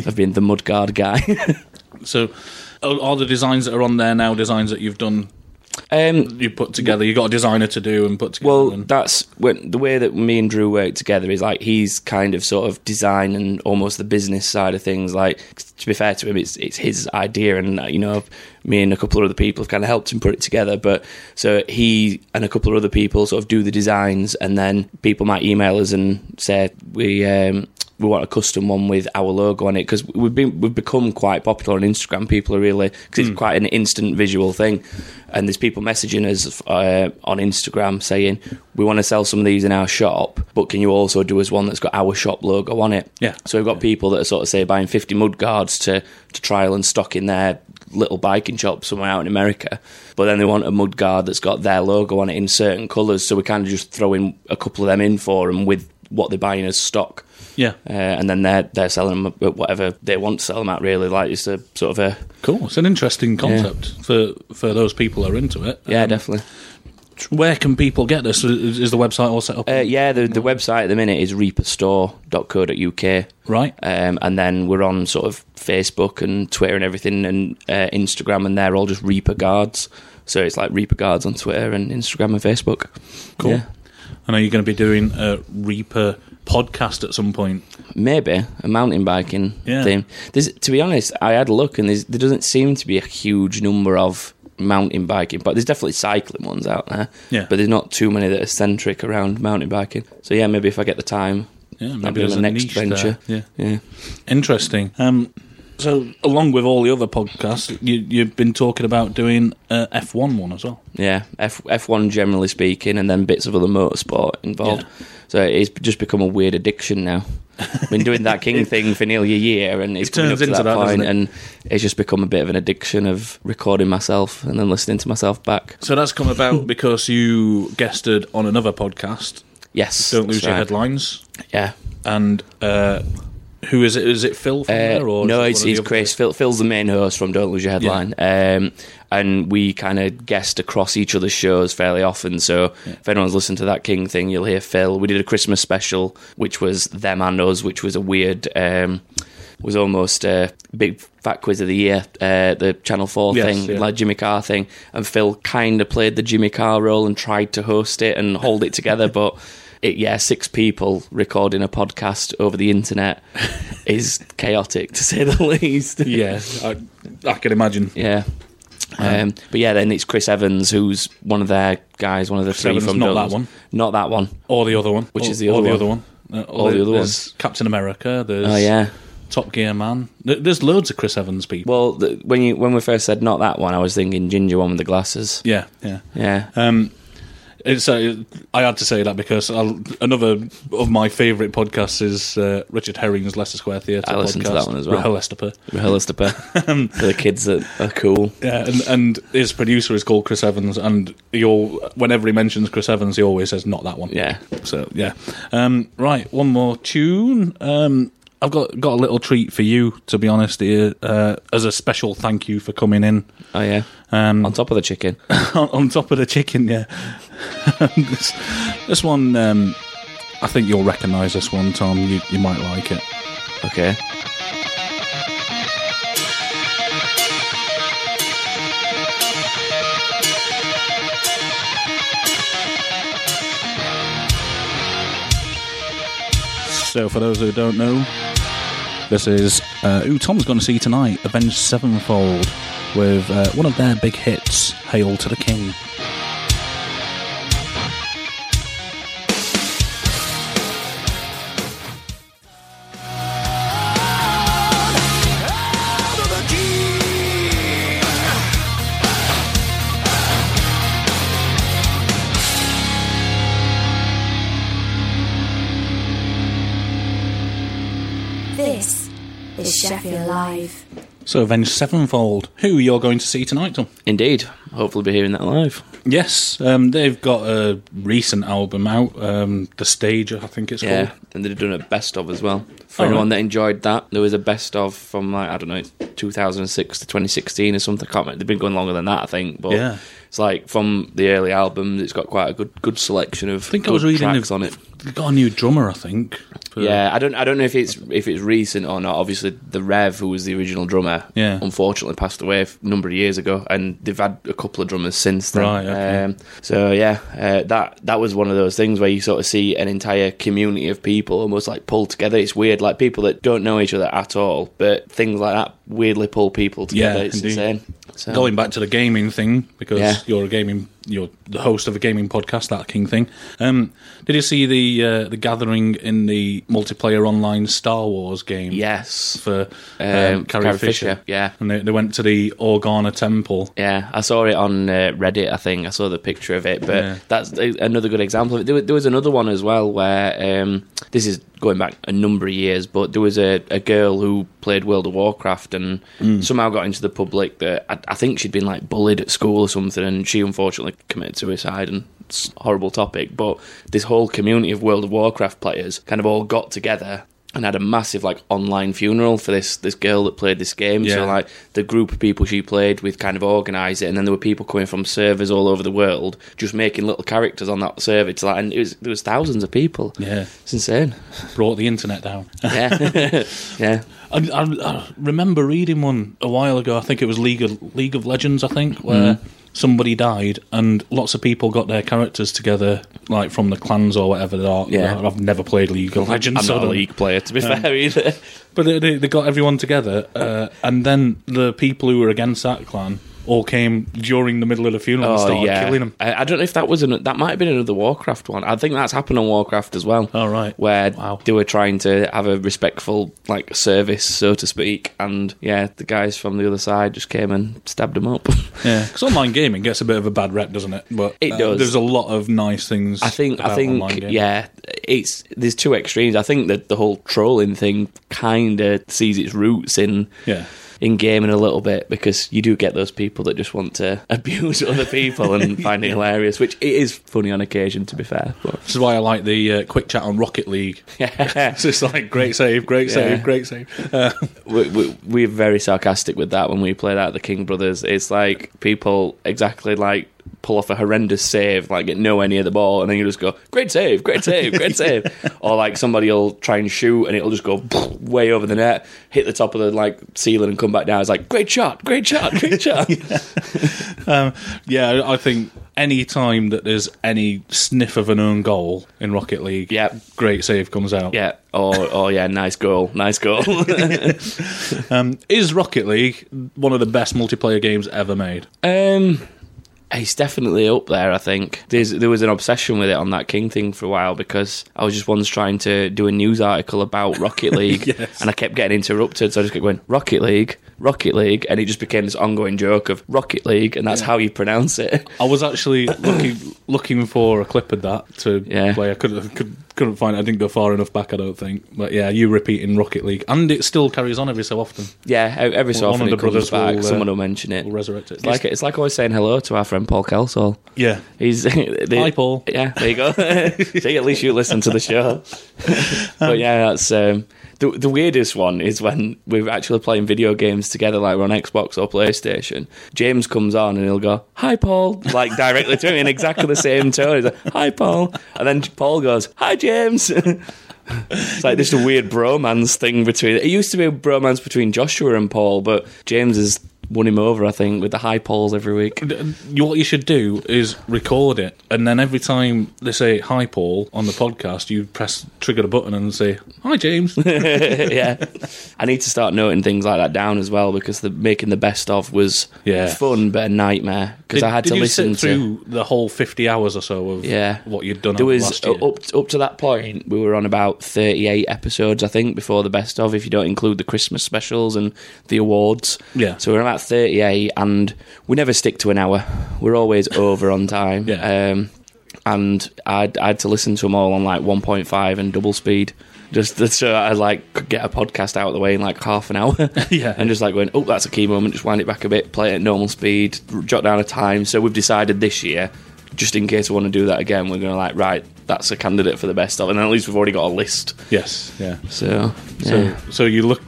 I've been the mudguard guy. so, are all the designs that are on there now designs that you've done, um, you put together? You got a designer to do and put together. Well, and, that's when the way that me and Drew work together is like he's kind of sort of design and almost the business side of things. Like to be fair to him, it's it's his idea, and you know, me and a couple of other people have kind of helped him put it together. But so he and a couple of other people sort of do the designs, and then people might email us and say we. Um, we want a custom one with our logo on it because we've been we've become quite popular on Instagram. People are really because it's quite an instant visual thing, and there's people messaging us uh, on Instagram saying we want to sell some of these in our shop, but can you also do us one that's got our shop logo on it? Yeah. So we've got people that are sort of say buying 50 mud guards to to trial and stock in their little biking shop somewhere out in America, but then they want a mud guard that's got their logo on it in certain colours. So we kind of just throw in a couple of them in for them with what they're buying as stock yeah, uh, and then they're they're selling them at whatever they want to sell them at. Really, like it's a sort of a cool. It's an interesting concept for for those people who are into it. yeah, Um, definitely. Where can people get this? Is, the website all set up? Uh, yeah, the the website at the minute is reaperstore.co.uk. right. Um, and then we're on sort of Facebook and Twitter and everything and uh, Instagram, and they're all just Reaper Guards. So it's like Reaper Guards on Twitter and Instagram and Facebook. Cool. Yeah. I know you're going to be doing a Reaper podcast at some point. Maybe a mountain biking Yeah. thing. There's, to be honest, I had a look, and there doesn't seem to be a huge number of mountain biking, but there's definitely cycling ones out there. Yeah. But there's not too many that are centric around mountain biking. So yeah, maybe if I get the time, Yeah, maybe be there's the a next venture. there. Yeah. Yeah. Interesting. Um, so, along with all the other podcasts, you, you've been talking about doing uh, F1 one as well. Yeah, F F1 generally speaking, and then bits of other motorsport involved. Yeah. So it's just become a weird addiction now. Been doing that King thing for nearly a year, and it's It turns to into that, that, point, it? and it's just become a bit of an addiction of recording myself and then listening to myself back. So that's come about because you guested on another podcast. Yes, Don't lose your right. headlines. Yeah, And uh, who is it? Is it Phil from Uh, there? Or no, it's, it's Chris. Phil, Phil's the main host from Don't Lose Your Headline. Um, and we kind of guest across each other's shows fairly often. So if anyone's listened to that King thing, you'll hear Phil. We did a Christmas special, which was them and us, which was a weird. Um, was almost a big fat quiz of the year, uh, the Channel Four Yes, thing, yeah. like Jimmy Carr thing, and Phil kind of played the Jimmy Carr role and tried to host it and hold it together, but. It, yeah, six people recording a podcast over the internet is chaotic to say the least. Yeah, I, I can imagine. Yeah. Um, but yeah, then it's Chris Evans, who's one of their guys, one of the three Evans, from not that one. Not that one. Or the other one. Which Or- is the or other the one? other one. Uh, All the other there's Captain America. There's Oh yeah. Top Gear Man. There's loads of Chris Evans people. Well, the, when you when we first said not that one, I was thinking ginger one with the glasses. yeah, yeah. Yeah. Um, it's, uh, I had to say that because I'll, another of my favourite podcasts is uh, Richard Herring's Leicester Square Theatre I podcast. to that one as well. Rahel Esther. Hellester for the kids that are cool. Yeah, and, and his producer is called Chris Evans, and he all, whenever he mentions Chris Evans, he always says not that one. Yeah. So yeah, um, right. One more tune. Um, I've got got a little treat for you, to be honest, here, uh, as a special thank you for coming in. Oh yeah. Um, On top of the chicken. on, on top of the chicken, yeah. this, this one, um, I think you'll recognise this one, Tom. You you might like it. Okay. So, for those who don't know, this is uh, who Tom's going to see tonight Avenged Sevenfold with uh, one of their big hits, Hail to the King. Sheffield Live. So, Avenged Sevenfold, who you're going to see tonight, Tom? Indeed. Hopefully be hearing that live. Yes, um, they've got a recent album out, um, The Stage, I think it's Yeah. called. And they've done a best of as well. For Oh, anyone right. that enjoyed that, there was a best of from like I don't know, 2006 to 2016 or something. I can't remember. They've been going longer than that, I think. But Yeah. it's like from the early albums, it's got quite a good good selection of I think I good was reading tracks they've- on it. They've got a new drummer, I think. Yeah, I don't I don't know if it's if it's recent or not. Obviously, the Rev, who was the original drummer, Yeah. unfortunately passed away a number of years ago, and they've had a couple of drummers since then. Right, okay. Um, so yeah, uh, that that was one of those things where you sort of see an entire community of people almost like pulled together. It's weird, like people that don't know each other at all, but things like that weirdly pull people together. Yeah, it's indeed. insane. So, Going back to the gaming thing, because Yeah. you're a gaming, you're the host of a gaming podcast, that King thing. Um, did you see the uh, the gathering in the multiplayer online Star Wars game? yes, for um, Um, Carrie, Carrie Fisher. Fisher, yeah. and they, they went to the Organa Temple. Yeah, I saw it on uh, Reddit. I think I saw the picture of it, but Yeah. that's another good example. of it. There, there was another one as well where um, this is going back a number of years, but there was a, a girl who played World of Warcraft and Mm. somehow got into the public that I, I think she'd been like bullied at school or something, and she unfortunately committed suicide. And it's a horrible topic, but this whole community of World of Warcraft players kind of all got together. And had a massive like online funeral for this this girl that played this game. Yeah. So like the group of people she played with kind of organised it, and then there were people coming from servers all over the world just making little characters on that server. To like, and it was there was thousands of people. Yeah, It's insane. brought the internet down. Yeah, yeah, I, I, I remember reading one a while ago. I think it was League of League of Legends. I think where Mm-hmm. Somebody died and lots of people got their characters together, like from the clans or whatever they are. Yeah. I've never played League of Legends. I'm so a league player to be fair either. But they, they, they got everyone together, uh, and then the people who were against that clan all came during the middle of the funeral and Oh started yeah, killing them. I, I don't know if that was an, that might have been another Warcraft one. I think that's happened on Warcraft as well. Oh, right. where Wow. they were trying to have a respectful like service, so to speak, and yeah, the guys from the other side just came and stabbed them up. Yeah, because online gaming gets a bit of a bad rep, doesn't it? But It uh, does. There's a lot of nice things. I think I about online think gaming. yeah, it's there's two extremes. I think that the whole trolling thing kind of sees its roots in Yeah. In gaming a little bit because you do get those people that just want to abuse other people and find it hilarious, which it is funny on occasion to be fair. But This is why I like the uh, quick chat on Rocket League. It's just like great save, great save, Yeah. great save. Uh, we, we, we're very sarcastic with that when we play that at the King Brothers. It's like people exactly like pull off a horrendous save, like get nowhere near the ball, and then you just go, "Great save, great save, great save," or like somebody will try and shoot and it'll just go way over the net, hit the top of the like ceiling, and come back down. It's like, "Great shot, great shot, great shot." Um, yeah, I think any time that there's any sniff of an own goal in Rocket League, Yep. great save comes out. yeah. Oh, oh yeah. Nice goal, nice goal. Um, is Rocket League one of the best multiplayer games ever made? Um, it's definitely up there. I think There's, there was an obsession with it on that King thing for a while because I was just once trying to do a news article about Rocket League, Yes. and I kept getting interrupted. So I just kept going Rocket League, Rocket League, and it just became this ongoing joke of Rocket League, and that's how you pronounce it. I was actually looking looking for a clip of that to Yeah. play. I couldn't could, couldn't find. it. I didn't go far enough back. I don't think. But yeah, you repeating Rocket League, and it still carries on every so often. Yeah, every so One often of it the comes brothers back. will, uh, Someone will mention it. We'll resurrect it. It's like it's like always saying hello to our friend Paul Kelsall. yeah, He's they, Hi, Paul. Yeah, there you go. See, at least you listen to the show. but yeah, that's um, the the weirdest one is when we're actually playing video games together, like we're on Xbox or PlayStation. James comes on and he'll go, "Hi, Paul," like directly to me in exactly the same tone. He's like, "Hi, Paul," and then Paul goes, "Hi, James." It's like this weird bromance thing between. It used to be a bromance between Joshua and Paul, but James has won him over, I think, with the high Pauls every week. what you should do is record it, and then every time they say "Hi, Paul" on the podcast, you press trigger the button and say "Hi, James." yeah, I need to start noting things like that down as well because the making the best of was Yeah. fun but a nightmare because I had to listen sit to. the whole fifty hours or so of Yeah. what you'd done There was up up to that point we were on about thirty eight episodes I think before the best of if you don't include the Christmas specials and the awards. Yeah. So we're about thirty eight and we never stick to an hour. We're always over on time. Yeah. Um, and I'd, I had to listen to them all on like 1.5 and double speed. Just so I like could get a podcast out of the way in like half an hour. Yeah. and just like going, oh, that's a key moment. Just wind it back a bit, play it at normal speed, jot down a time. So we've decided this year, just in case we want to do that again, we're going to like right, that's a candidate for the best of, and at least we've already got a list. yes, yeah. So So, yeah. so you look,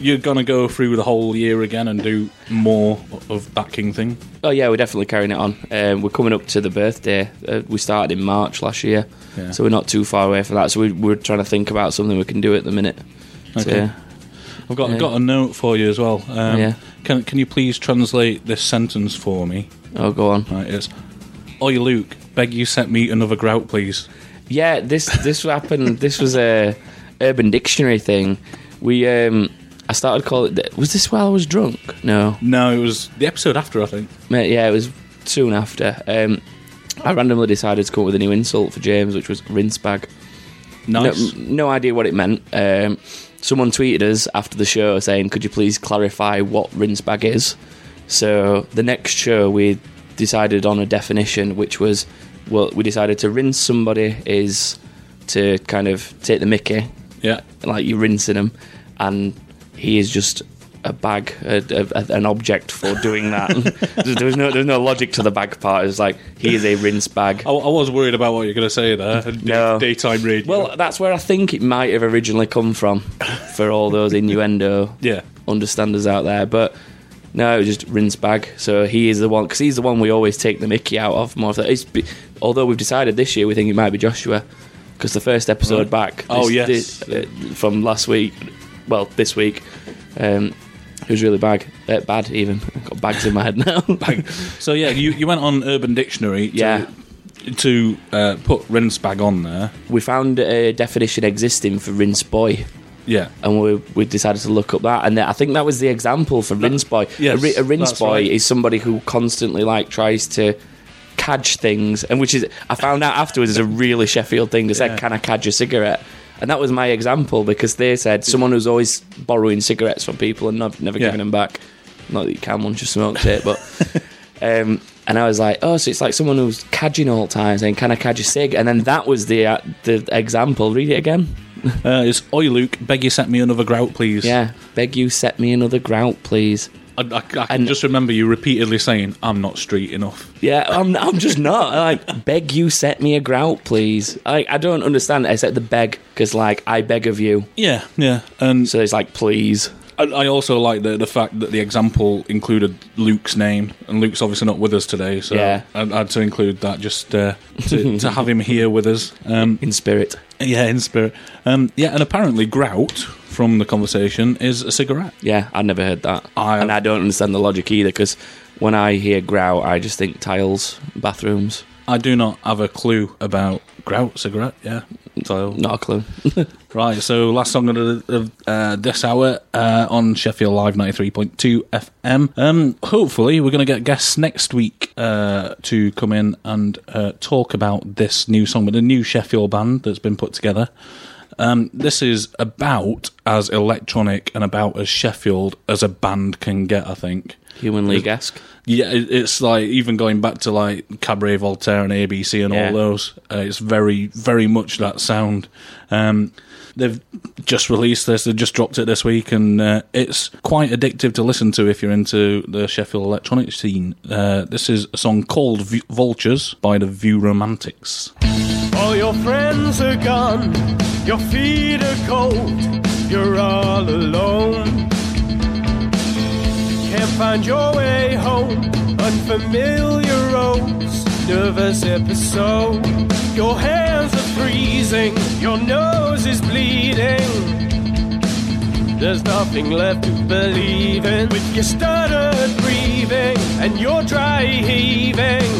you're gonna go through the whole year again and do more of that King thing. Oh yeah, we're definitely carrying it on. Um, we're coming up to the birthday. Uh, we started in March last year, Yeah. so we're not too far away from that. So we, we're trying to think about something we can do at the minute. So, Okay. I've got Yeah. got a note for you as well. Um, Yeah. Can Can you please translate this sentence for me? oh, go on. Right, it's, Oi, Luke, beg you set me another grout, please. Yeah, this this happened. This was a Urban Dictionary thing. We um, I started calling. it... Was this while I was drunk? No, No, it was the episode after, I think. Mate, yeah, it was soon after. Um, I randomly decided to come up with a new insult for James, which was rinse bag. Nice. No, no idea what it meant. Um, someone tweeted us after the show saying, "Could you please clarify what rinse bag is?" So the next show we decided on a definition, which was, well, we decided to rinse somebody is to kind of take the Mickey, Yeah. like you're rinsing them, and he is just a bag, a, a, an object for doing that. there was no, there was no logic to the bag part. It's like he is a rinse bag. I, I was worried about what you're going to say there. Day- No. Daytime radio. Well, that's where I think it might have originally come from for all those innuendo yeah. understanders out there. But no, it was just rinse bag. So he is the one because he's the one we always take the Mickey out of more. Of that. Although we've decided this year we think it might be Joshua because the first episode Right. back. Oh, yes. this- uh, from last week. Well, this week. Um, it was really bag, uh, bad even. I've got bags in my head now. So yeah, you, you went on Urban Dictionary to, Yeah. to uh, put rinse bag on there. we found a definition existing for rinse boy. Yeah. and we, we decided to look up that, and I think that was the example for rinse boy. yes, a, a rinse boy right. is somebody who constantly like tries to cadge things, and which is I found out afterwards is a really Sheffield thing. to Yeah. "Can I cadge a cigarette?" And that was my example because they said someone who's always borrowing cigarettes from people and not, never Yeah. giving them back. Not that you can once you smoked it, but. Um, and I was like, oh, so it's like someone who's cadging all the time, saying, "Can I cadge a cig?" And then that was the uh, the example. Read it again. Uh, it's Oi, Luke, beg you set me another grout, please. Yeah, beg you set me another grout, please. I, I, I can And- just remember you repeatedly saying, "I'm not street enough." Yeah, I'm, I'm just not. Like, beg you set me a grout, please. I, I don't understand it except the beg, because, like, I beg of you. Yeah, yeah, and So it's like, please. I, I also like the the fact that the example included Luke's name, and Luke's obviously not with us today, so Yeah. I, I had to include that just uh, to, to have him here with us. Um, In spirit. yeah, in spirit. Um, yeah, and apparently grout from the conversation is a cigarette. Yeah, I'd never heard that. I- and I don't understand the logic either because when I hear grout, I just think tiles, bathrooms. I do not have a clue about grout cigarette. Yeah, so Not a clue. Right, so last song of, of uh, this hour uh, on Sheffield Live 93.2 FM. Um, hopefully, we're going to get guests next week uh, to come in and uh, talk about this new song with a new Sheffield band that's been put together. Um, this is about as electronic and about as Sheffield as a band can get, I think. Human League esque. Yeah, it's like even going back to like Cabaret Voltaire and ABC and Yeah. all those. Uh, it's very, very much that sound. Um, they've just released this. They just dropped it this week, and uh, it's quite addictive to listen to if you're into the Sheffield electronic scene. Uh, this is a song called v- "Vultures" by the View Romantics. All your friends are gone, your feet are cold, you're all alone. Can't find your way home, unfamiliar roads, nervous episode. Your hands are freezing, your nose is bleeding. There's nothing left to believe in with your stuttered breathing and your dry heaving.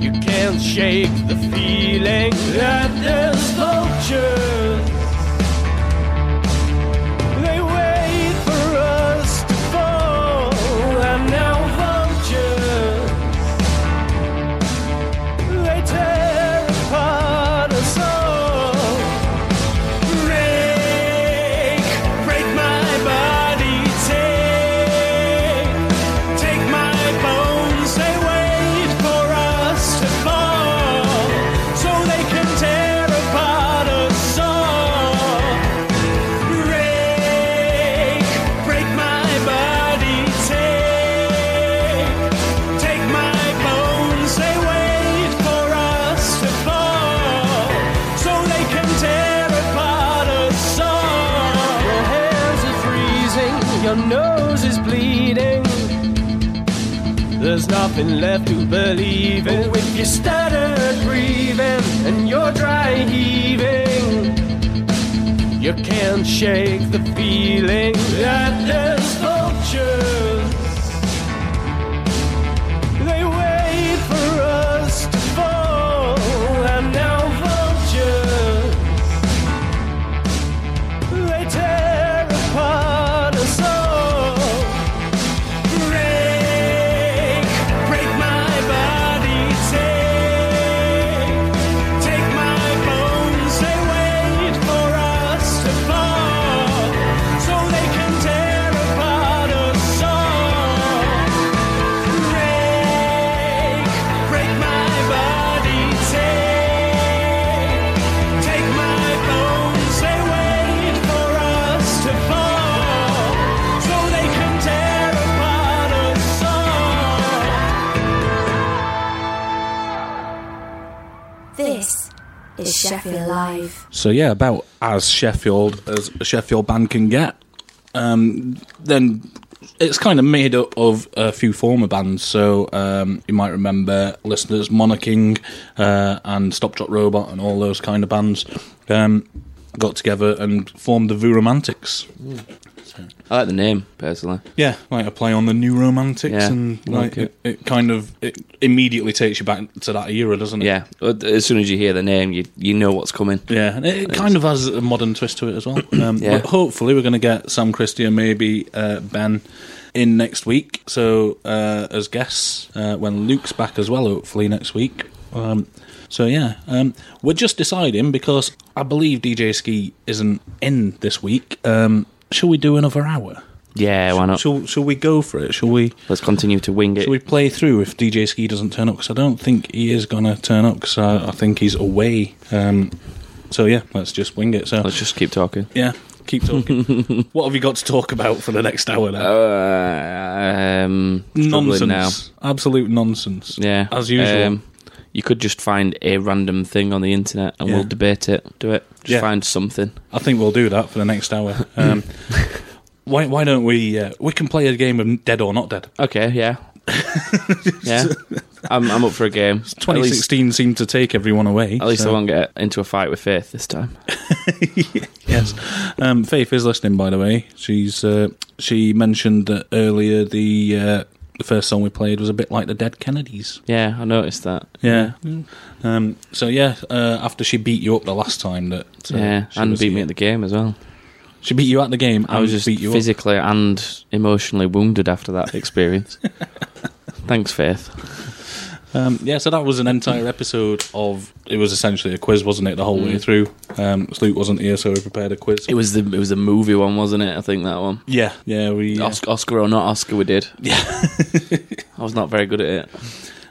You can't shake the feeling that there's vultures. There's nothing left to believe in with your stuttered breathing and you're dry heaving. You can't shake the feeling that there's vultures. So yeah, about as Sheffield as a Sheffield band can get. Um, then it's kind of made up of a few former bands. So um, you might remember listeners Monarching uh, and Stop Drop Robot and all those kind of bands um, got together and formed the Voo Romantics. I like the name, personally. Yeah, like a play on the New Romantics, Yeah, and like like it, it kind of it immediately takes you back to that era, doesn't it? Yeah, as soon as you hear the name, you you know what's coming. Yeah, and it, it kind of has a modern twist to it as well. Um, Yeah. But hopefully, we're going to get Sam Christie and maybe uh, Ben in next week. So uh, as guests uh, when Luke's back as well. Hopefully next week. Um, so yeah, um, we're just deciding because I believe DJ Ski isn't in this week. Um, shall we do another hour? Yeah, why not? Shall Shall we go for it? Shall we? Let's continue to wing it. Shall we play through if DJ Ski doesn't turn up? Because I don't think he is going to turn up because I, I think he's away. Um, so yeah, let's just wing it. So Let's just keep talking. yeah, keep talking. what have you got to talk about for the next hour? Then? Uh, um, nonsense, absolute nonsense. Yeah, as usual. Um, you could just find a random thing on the internet and Yeah. we'll debate it. Do it. Just Yeah. find something. I think we'll do that for the next hour. Um, Why why don't we uh, we can play a game of Dead or Not Dead? Okay, yeah. yeah. I'm, I'm up for a game. At least, 2016 seemed to take everyone away. at least so- I won't get into a fight with Faith this time. Yes. Um, Faith is listening, by the way. She's uh, she mentioned that earlier the uh, the first song we played was a bit like the Dead Kennedys. Yeah, I noticed that. Yeah. Um, so yeah, uh, after she beat you up the last time, that uh, yeah, she and beat me at the game as well. She beat you at the game. I was just beat you up. physically and emotionally wounded after that experience. Thanks, Faith. Um, yeah, so that was an entire episode of. It was essentially a quiz, wasn't it? The whole way through. Um, so Luke wasn't here, so we prepared a quiz. Mm. It was the it was the movie one, wasn't it? I think that one. yeah, yeah, we. Uh, Oscar, Oscar or not Oscar, we did. Yeah, I was not very good at it.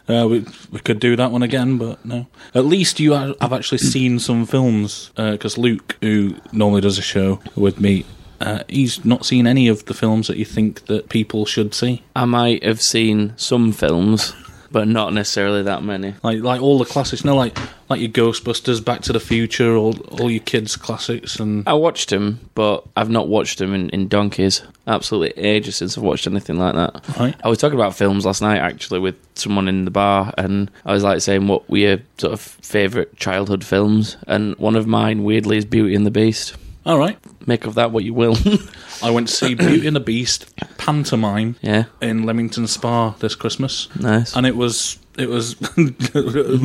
Uh, we, we could do that one again, but no. At least you ha- have actually seen some films, because Luke, who normally does a show with me, uh, he's not seen any of the films that you think that people should see. I might have seen some films, but not necessarily that many. Like like all the classics, no, like like your Ghostbusters, Back to the Future, all all your kids' classics, and I watched them, but I've not watched them in, in donkeys. Absolutely ages since I've watched anything like that. Right. I was talking about films last night actually with someone in the bar, and I was like saying what were your sort of favourite childhood films, and one of mine weirdly is Beauty and the Beast. All right. Make of that what you will. I went to see Beauty and the Beast pantomime yeah, in Leamington Spa this Christmas. nice. and it was it was a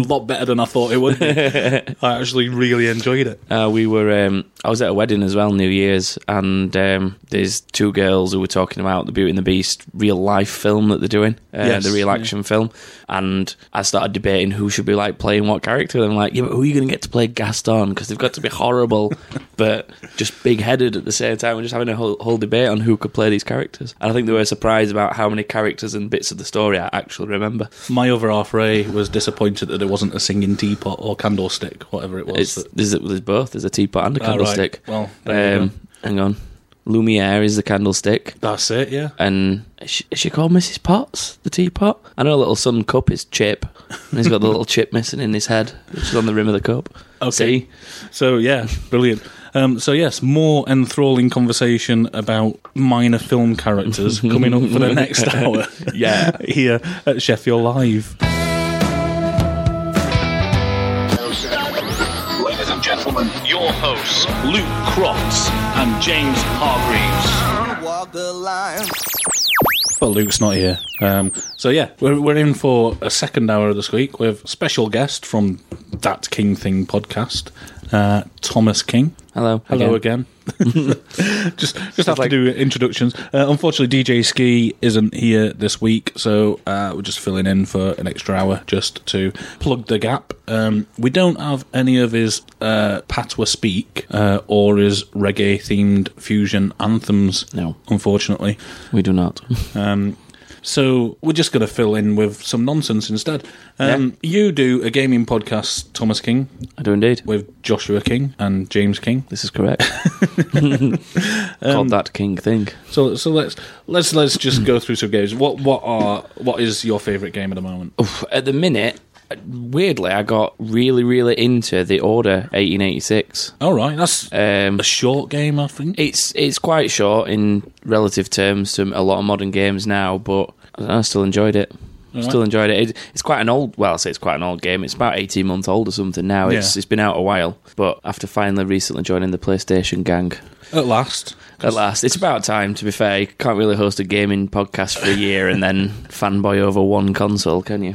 lot better than I thought it would. Be. I actually really enjoyed it. Uh, we were. Um, I was at a wedding as well, New Year's, and um, there's two girls who were talking about the Beauty and the Beast real life film that they're doing, uh, Yes, the real yeah. action film. And I started debating who should be like playing what character. And I'm like, yeah, but who are you going to get to play Gaston? Because they've got to be horrible, but just big headed at the same time. We're just having a whole, whole debate on who could play these characters. And I think they were surprised about how many characters and bits of the story I actually remember. My other half Ray was disappointed that there wasn't a singing teapot or candlestick, whatever it was. It's that- there's, there's both. There's a teapot and a Ah, right. candlestick. Well, um, hang on. Lumiere is the candlestick. That's it, yeah. And is she, is she called Mrs. Potts, the teapot? I know little son cup is Chip, and he's got the little chip missing in his head, which is on the rim of the cup. Okay. See? So yeah, brilliant. Um, so yes, more enthralling conversation about minor film characters coming up for the next hour. Yeah. here at Sheffield Live. Your hosts, Luke Crofts and James Hargreaves. Walk the line. Luke's not here. Um, so yeah, we're, we're in for a second hour of this week with special guest from That King Thing podcast, uh, Thomas King. Hello. Hello again. just just have to do introductions. Uh, unfortunately, DJ Ski isn't here this week, so uh, we're just filling in for an extra hour just to plug the gap. Um, we don't have any of his uh, patois speak uh, or his reggae themed fusion anthems. No. unfortunately. We do not. Um, so we're just going to fill in with some nonsense instead. Um, You do a gaming podcast, Thomas King, I do indeed. with Joshua King and James King. This is correct. Called that king thing. So so let's let's let's just go through some games. What what are what is your favourite game at the moment? Oof, At the minute, weirdly, I got really, really into the Order 1886. All right, that's Um, a short game, I think. It's it's quite short in relative terms to a lot of modern games now, but I still enjoyed it. Still enjoyed it. it. It's quite an old. Well, I say it's quite an old game. It's about eighteen months old or something now. It's it's been out a while, but after finally recently joining the PlayStation gang, At last, at last, it's about time. To be fair, you can't really host a gaming podcast for a year and then fanboy over one console, can you?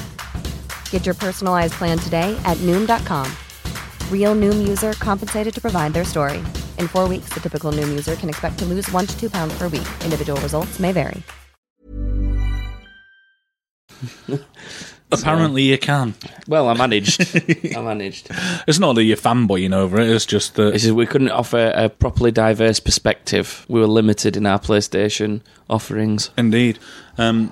Get your personalized plan today at Noom.com. Real Noom user compensated to provide their story. In four weeks, the typical Noom user can expect to lose one to two pounds per week. Individual results may vary. Apparently, you can. Well, I managed. I managed. It's not that you're fanboying over it. It's just that This is we couldn't offer a properly diverse perspective. We were limited in our PlayStation offerings. Indeed. Um,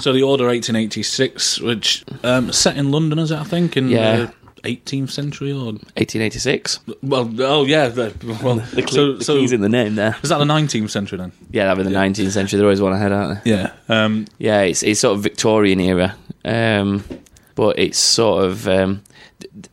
so the Order 1886, which um, set in London, is it? I think in Yeah. the 18th century or 1886. well, oh yeah. The, well, The, cle- so the so keys in the name there. was that the 19th century then? Yeah, that was the 19th century. They're always one ahead, aren't they? Yeah. Um, Yeah, it's it's sort of Victorian era, um, but it's sort of um,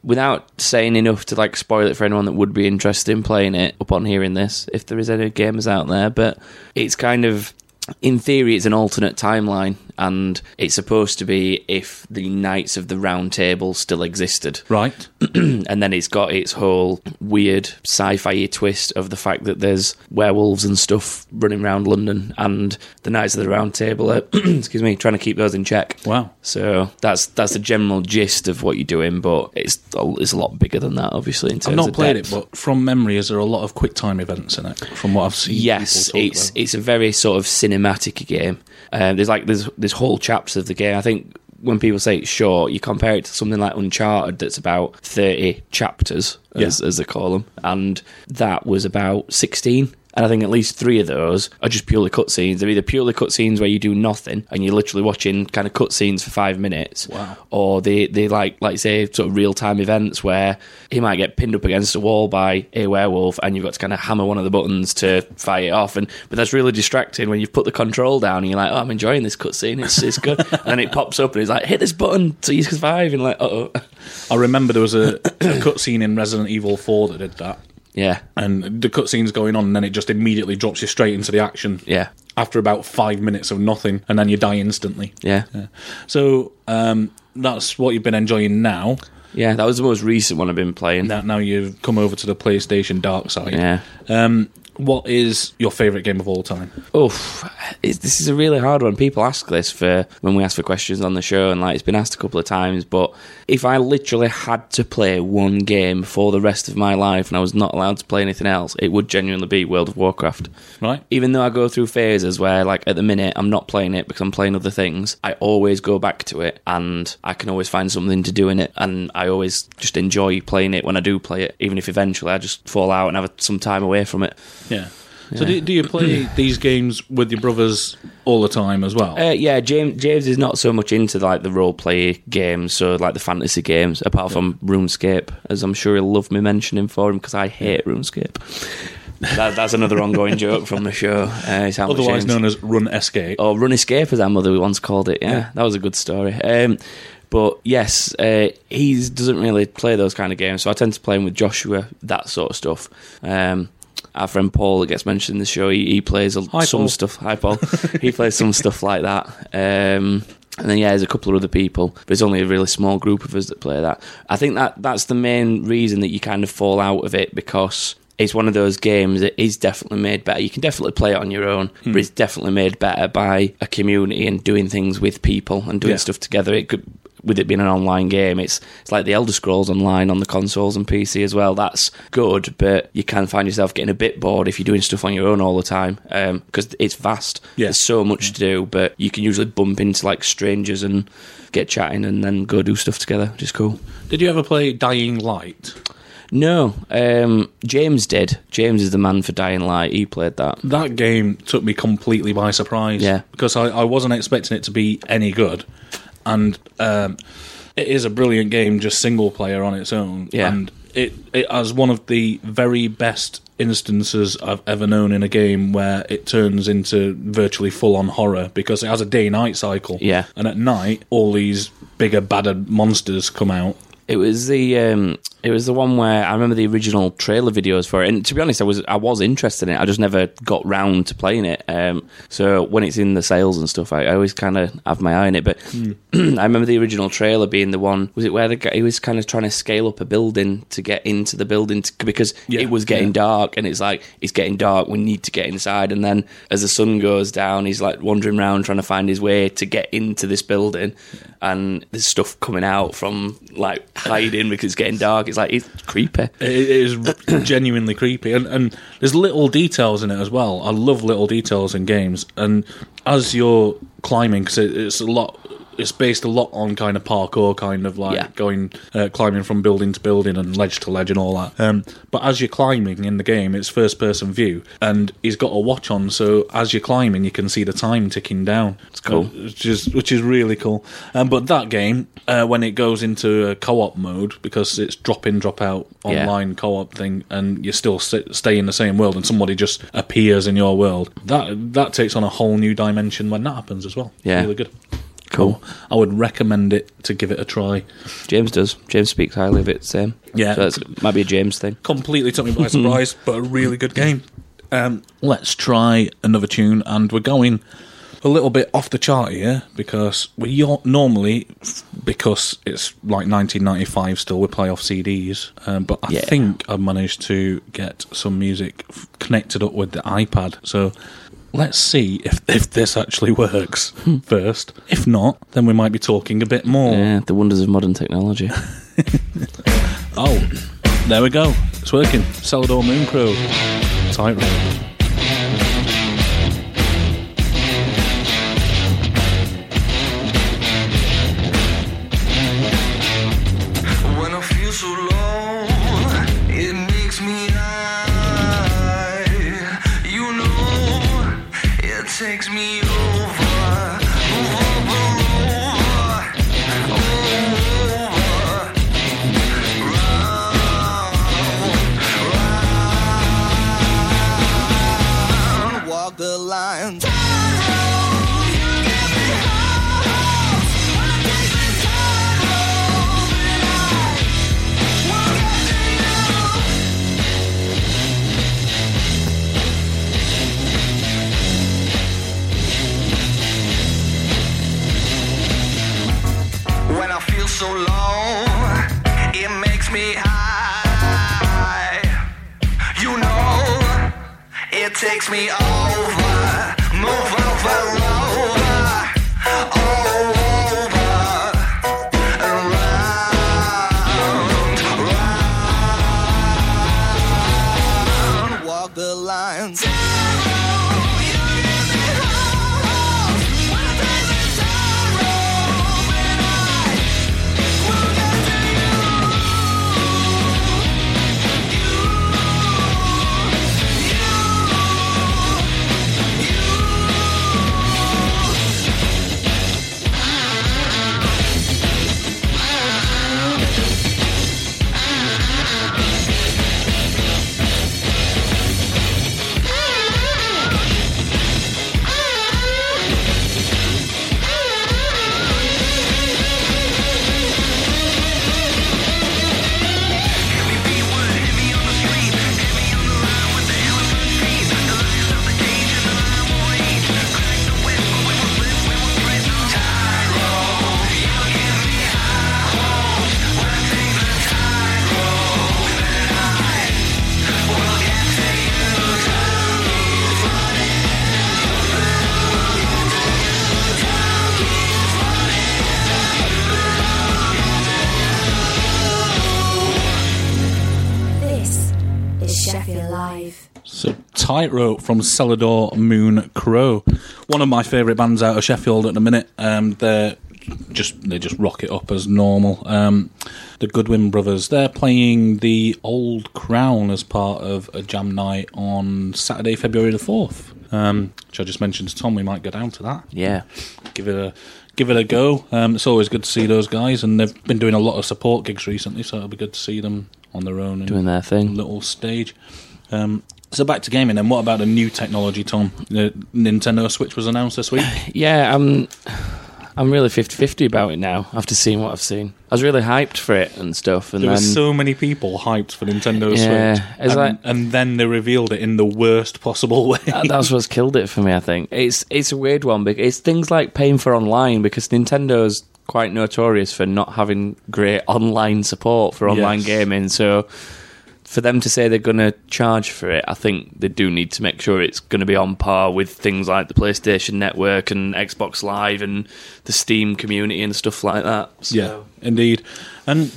without saying enough to like spoil it for anyone that would be interested in playing it upon hearing this, if there is any gamers out there. But it's kind of, in theory, it's an alternate timeline, and it's supposed to be if the Knights of the Round Table still existed. right. and then it's got its whole weird sci-fi twist of the fact that there's werewolves and stuff running around London, and the Knights of the Round Table are, excuse me, trying to keep those in check. Wow. So that's that's the general gist of what you're doing, but it's it's a lot bigger than that, obviously. In terms I've not of played depth. it, but from memory, is there a lot of quick time events in it? From what I've seen. Yes, it's about? it's a very sort of cinematic game. Um, there's like there's there's whole chapters of the game. I think when people say it's short, you compare it to something like Uncharted that's about thirty chapters, as, as they call them, and that was about sixteen. And I think at least three of those are just purely cutscenes. They're either purely cutscenes where you do nothing and you're literally watching kind of cutscenes for five minutes, Wow. or they they like like say sort of real time events where he might get pinned up against a wall by a werewolf and you've got to kind of hammer one of the buttons to fight it off and but that's really distracting when you've put the control down and you're like oh I'm enjoying this cutscene it's it's good and then it pops up and it's like hit this button so you survive and like oh I remember there was a, a cutscene in Resident Evil 4 that did that. Yeah And the cutscene's going on, and then it just immediately drops you straight into the action. yeah After about five minutes of nothing, and then you die instantly. yeah So um, that's what you've been enjoying now. yeah that was the most recent one I've been playing Now, now you've come over to the PlayStation dark side. yeah Um, what is your favourite game of all time? It's, this is a really hard one. People ask this for when we ask for questions on the show, and like it's been asked a couple of times. But if I literally had to play one game for the rest of my life, and I was not allowed to play anything else, it would genuinely be World of Warcraft. Right? Even though I go through phases where, like at the minute, I'm not playing it because I'm playing other things, I always go back to it, and I can always find something to do in it, and I always just enjoy playing it when I do play it, even if eventually I just fall out and have some time away from it. Yeah. So do, do you play these games with your brothers all the time as well? Uh, yeah, James James is not so much into like the role play games, so like the fantasy games, apart from RuneScape, as I'm sure he'll love me mentioning for him because I hate RuneScape. that, that's another ongoing joke from the show. Uh, is how much Otherwise James- known as Run Escape. or Run Escape, as our mother once called it. Yeah, that was a good story. Um, but yes, uh, he doesn't really play those kind of games, so I tend to play him with Joshua, that sort of stuff. Um, our friend Paul that gets mentioned in the show, he, he plays a, Hi, some Paul. stuff. Hi, Paul. he plays some stuff like that. Um, and then yeah, there's a couple of other people, but it's only a really small group of us that play that. I think that that's the main reason that you kind of fall out of it because it's one of those games that is definitely made better. You can definitely play it on your own, Hmm. but it's definitely made better by a community and doing things with people and doing Yeah. stuff together. It could with it being an online game, it's it's like the Elder Scrolls Online on the consoles and PC as well. That's good, but you can find yourself getting a bit bored if you're doing stuff on your own all the time because it's vast. Yeah. There's so much to do, but you can usually bump into like strangers and get chatting and then go do stuff together, which is cool. Did you ever play Dying Light? No, um, James did. James is the man for Dying Light. He played that. That game took me completely by surprise. Yeah. Because I, I wasn't expecting it to be any good. And um, it is a brilliant game, just single player on its own. Yeah. And it, it has one of the very best instances I've ever known in a game where it turns into virtually full on horror because it has a day night cycle. Yeah. And at night, all these bigger, badder monsters come out. It was the um, it was the one where I remember the original trailer videos for it, and to be honest, I was I was interested in it. I just never got round to playing it. Um, so when it's in the sales and stuff, I, I always kind of have my eye on it. But I remember the original trailer being the one. Was it where the guy he was kind of trying to scale up a building to get into the building to, because Yeah, it was getting yeah. dark, and it's like it's getting dark. We need to get inside, and then as the sun goes down, he's like wandering around trying to find his way to get into this building. and there's stuff coming out from like hiding because it's getting dark. It's like it's creepy. It is genuinely creepy, and, and there's little details in it as well. I love little details in games, and as you're climbing, because it, it's a lot. It's based a lot on kind of parkour, kind of like Yeah. going uh, climbing from building to building and ledge to ledge and all that. Um, but as you're climbing in the game, it's first person view, and he's got a watch on, so as you're climbing, you can see the time ticking down. It's cool. which is which is really cool. Um, but that game, uh, when it goes into a co-op mode, because it's drop in, drop out Yeah. online co-op thing, and you still st- stay in the same world, and somebody just appears in your world, that that takes on a whole new dimension when that happens as well. Yeah. really good. Cool. I would recommend it to give it a try. James does. James speaks highly of it. Same. Yeah. so that's might be a James thing. Completely took me by surprise, but a really good game. Um, let's try another tune, and we're going a little bit off the chart here because we normally, because it's like 1995 still, we play off CDs. Um, but I Yeah. think I've managed to get some music connected up with the iPad. So let's see if, if this actually works hmm. first. If not, then we might be talking a bit more. Yeah, the wonders of modern technology. Oh, there we go. It's working. Celador Mooncrow. Tightrope. When takes me over, Walk takes me over, Tightrope from Celador Moon Crow. One of my favourite bands out of Sheffield at the minute. Um, they're just they just rock it up as normal. Um, the Goodwin Brothers. They're playing the Old Crown as part of a jam night on Saturday, February the fourth. Um, which I just mentioned to Tom. We might go down to that. Yeah. Give it a give it a go. Um, it's always good to see those guys, and they've been doing a lot of support gigs recently, so it'll be good to see them on their own Doing their thing. little stage. Um, so back to gaming then. What about the new technology, Tom? The Nintendo Switch was announced this week. Yeah, I'm I'm really 50-50 about it now after seeing what I've seen. I was really hyped for it and stuff, and There were so many people hyped for Nintendo Yeah, Switch, and, like- and then they revealed it in the worst possible way. that- that's what's killed it for me. I think it's it's a weird one because it's things like paying for online because Nintendo's quite notorious for not having great online support for online Yes. gaming. So for them to say they're going to charge for it, I think they do need to make sure it's going to be on par with things like the PlayStation Network and Xbox Live and the Steam community and stuff like that. So, Yeah, indeed. And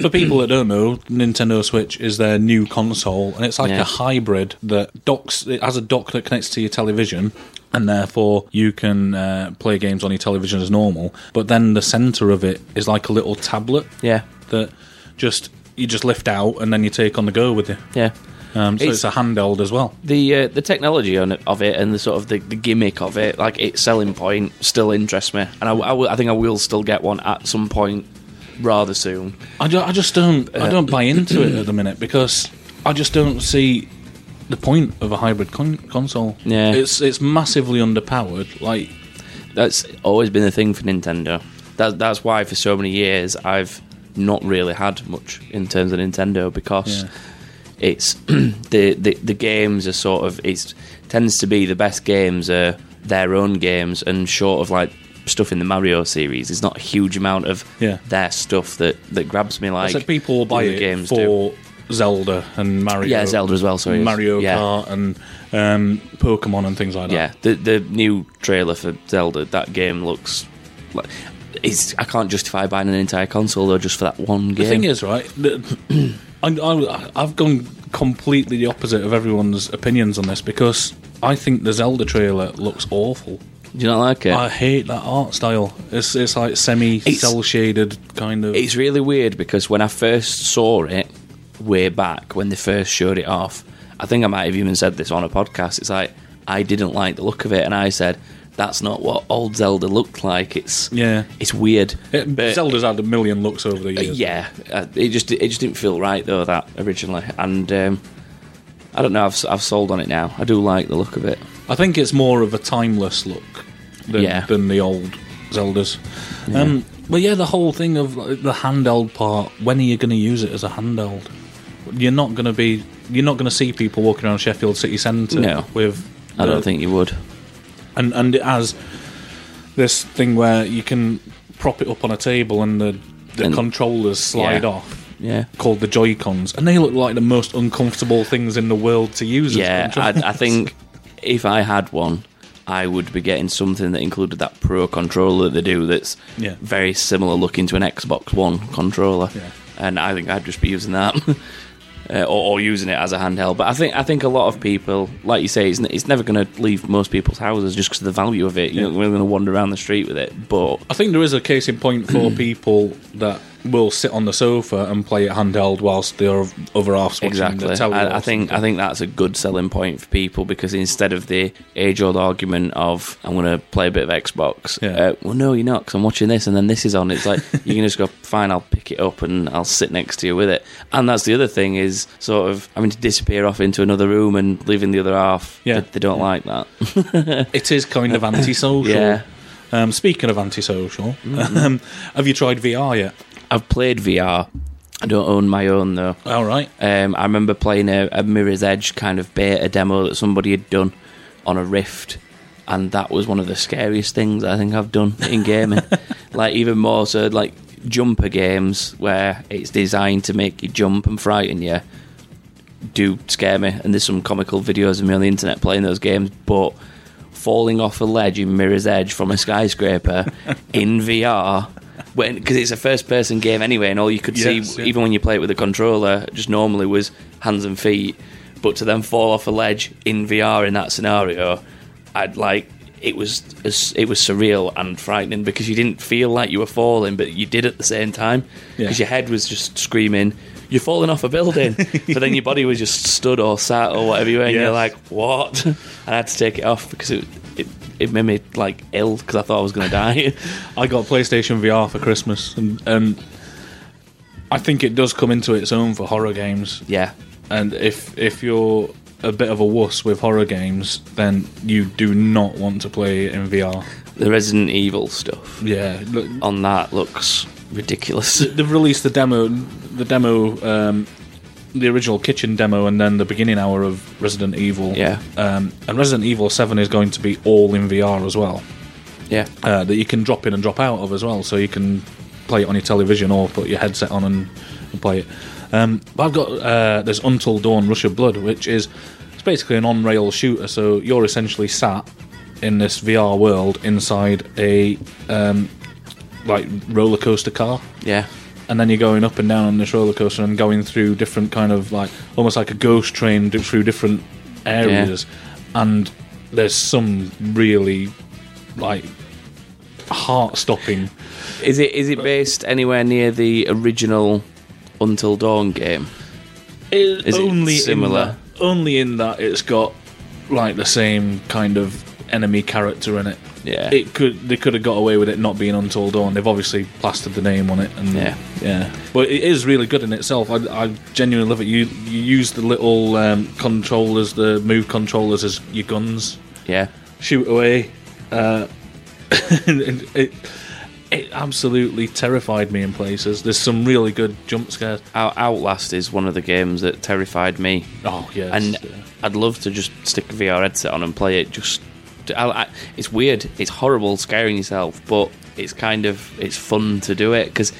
for people that don't know, Nintendo Switch is their new console, and it's like Yeah. a hybrid that docks. It has a dock that connects to your television, and therefore you can uh, play games on your television as normal. But then the center of it is like a little tablet yeah, that just you just lift out, and then you take on the go with you. yeah. Um, so It's- it's, a handheld as well. The uh, the technology on it, of it and the sort of the, the gimmick of it, like its selling point, still interests me, and I, I, I think I will still get one at some point rather soon. I, I just don't I don't buy into it at the minute because I just don't see the point of a hybrid con- console. Yeah. it's it's massively underpowered. Like That's always been the thing for Nintendo. That, that's why for so many years I've not really had much in terms of Nintendo because Yeah. it's the, the the games are sort of it tends to be the best games are their own games and short of like stuff in the Mario series. There's not a huge amount of Yeah. their stuff that, that grabs me like said, people buy the it games for do. Zelda and Mario. Yeah, Zelda as well, sorry. Mario Yeah. Kart and um, Pokemon and things like that. Yeah, the the new trailer for Zelda, that game looks like it's. I can't justify buying an entire console though just for that one game. The thing is, right, I, I, I've gone completely the opposite of everyone's opinions on this because I think the Zelda trailer looks awful. do you not like it? I hate that art style. It's it's like semi cell shaded kind of. It's really weird because when I first saw it way back when they first showed it off, I think I might have even said this on a podcast. It's like I didn't like the look of it, and I said that's not what old Zelda looked like. It's yeah. it's weird. It- But- Zelda's had a million looks over the Uh, years. yeah, uh, it just it just didn't feel right though that originally, and um, I don't know. I've I've sold on it now. I do like the look of it. I think it's more of a timeless look than, Yeah. than the old Zeldas. Um, but yeah, the whole thing of the handheld part. When are you going to use it as a handheld? You're not going to be. You're not going to see people walking around Sheffield City Centre No. with. I don't the- think you would. And and it has this thing where you can prop it up on a table and the the And- controllers slide yeah. off. Yeah. Called the Joy Cons, and they look like the most uncomfortable things in the world to use. as Yeah, I, I think if I had one, I would be getting something that included that Pro controller that they do. That's Yeah. very similar looking to an Xbox One controller, Yeah. and I think I'd just be using that. Uh, or, or using it as a handheld, but I think I think a lot of people, like you say, it's, n- it's never going to leave most people's houses just because of the value of it. You're not really going to wander around the street with it. But I think there is a case in point for people that will sit on the sofa and play it handheld whilst the other half's watching exactly, the telly. I, I think I think that's a good selling point for people because instead of the age-old argument of I'm going to play a bit of Xbox, Yeah. uh, well, no, you're not because I'm watching this and then this is on. It's like you can just go, fine, I'll pick it up and I'll sit next to you with it. And that's the other thing is sort of having to disappear off into another room and leaving the other half. Yeah. they, they don't like that. it is kind of antisocial. Yeah. Um, speaking of antisocial, um, have you tried VR yet? I've played VR. I don't own my own though. All right. Um, I remember playing a, a Mirror's Edge kind of beta demo that somebody had done on a Rift, and that was one of the scariest things I think I've done in gaming. like even more so, like jumper games where it's designed to make you jump and frighten you do scare me. And there's some comical videos of me on the internet playing those games, but falling off a ledge in Mirror's Edge from a skyscraper in VR. Because it's a first-person game anyway, and all you could Yes, see, yeah. even when you play it with a controller, just normally was hands and feet. But to then fall off a ledge in VR in that scenario, I'd like it was it was surreal and frightening because you didn't feel like you were falling, but you did at the same time Yeah. because your head was just screaming, "You're falling off a building," but then your body was just stood or sat or whatever you were, and Yes. you're like, "What?" and I had to take it off because it it, it made me like ill because I thought I was going to die. I got PlayStation VR for Christmas, and, and I think it does come into its own for horror games. yeah, And if if you're a bit of a wuss with horror games, then you do not want to play it in VR. the Resident Evil stuff Yeah, look, on that looks ridiculous. they've released the demo, the demo, um, the original kitchen demo, and then the beginning hour of Resident Evil. Yeah. um, and Resident Evil Seven is going to be all in VR as well. yeah, uh, that you can drop in and drop out of as well. So you can play it on your television or put your headset on and, and play it. Um, but I've got uh, there's Until Dawn: Rush of Blood, which is it's basically an on-rail shooter. So you're essentially sat in this VR world inside a um, like roller coaster car. Yeah. And then you're going up and down on this roller coaster and going through different kind of like almost like a ghost train through different areas. And there's some really like heart stopping. Is it is it based anywhere near the original Until Dawn game? Is it only similar? In that, only in that it's got like the same kind of enemy character in it. Yeah. It could they could have got away with it not being Until Dawn. They've obviously plastered the name on it, and Yeah. yeah. But it is really good in itself. I, I genuinely love it. You you use the little um, controllers, the move controllers as your guns. Yeah. Shoot away. Uh, it it absolutely terrified me in places. There's some really good jump scares. Out- Outlast is one of the games that terrified me. Oh yes, and yeah. I'd love to just stick a VR headset on and play it. Just, I, I, it's weird. It's horrible scaring yourself, but it's kind of it's fun to do it because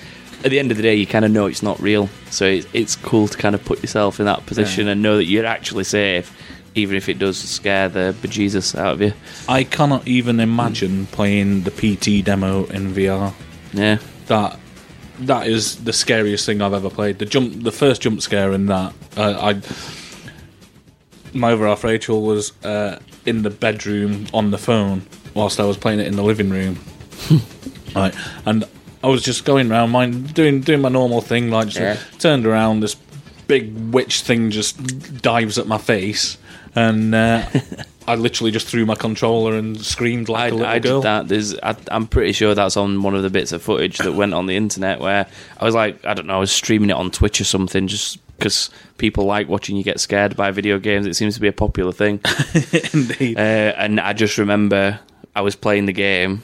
at the end of the day, you kind of know it's not real. So it's it's cool to kind of put yourself in that position Yeah. and know that you're actually safe, even if it does scare the bejesus out of you. I cannot even imagine playing the PT demo in VR. Yeah, That that is the scariest thing I've ever played. The jump, the first jump scare in that. Uh, I my other half Rachel was uh, in the bedroom on the phone whilst I was playing it in the living room. right, and I was just going around, mine doing doing my normal thing, like just Yeah. turned around. This big witch thing just dives at my face, and uh, I literally just threw my controller and screamed like I, a little I girl. did that. There's, I, I'm pretty sure that's on one of the bits of footage that went on the internet where I was like, I don't know, I was streaming it on Twitch or something just because people like watching you get scared by video games. It seems to be a popular thing. Indeed. Uh, and I just remember I was playing the game.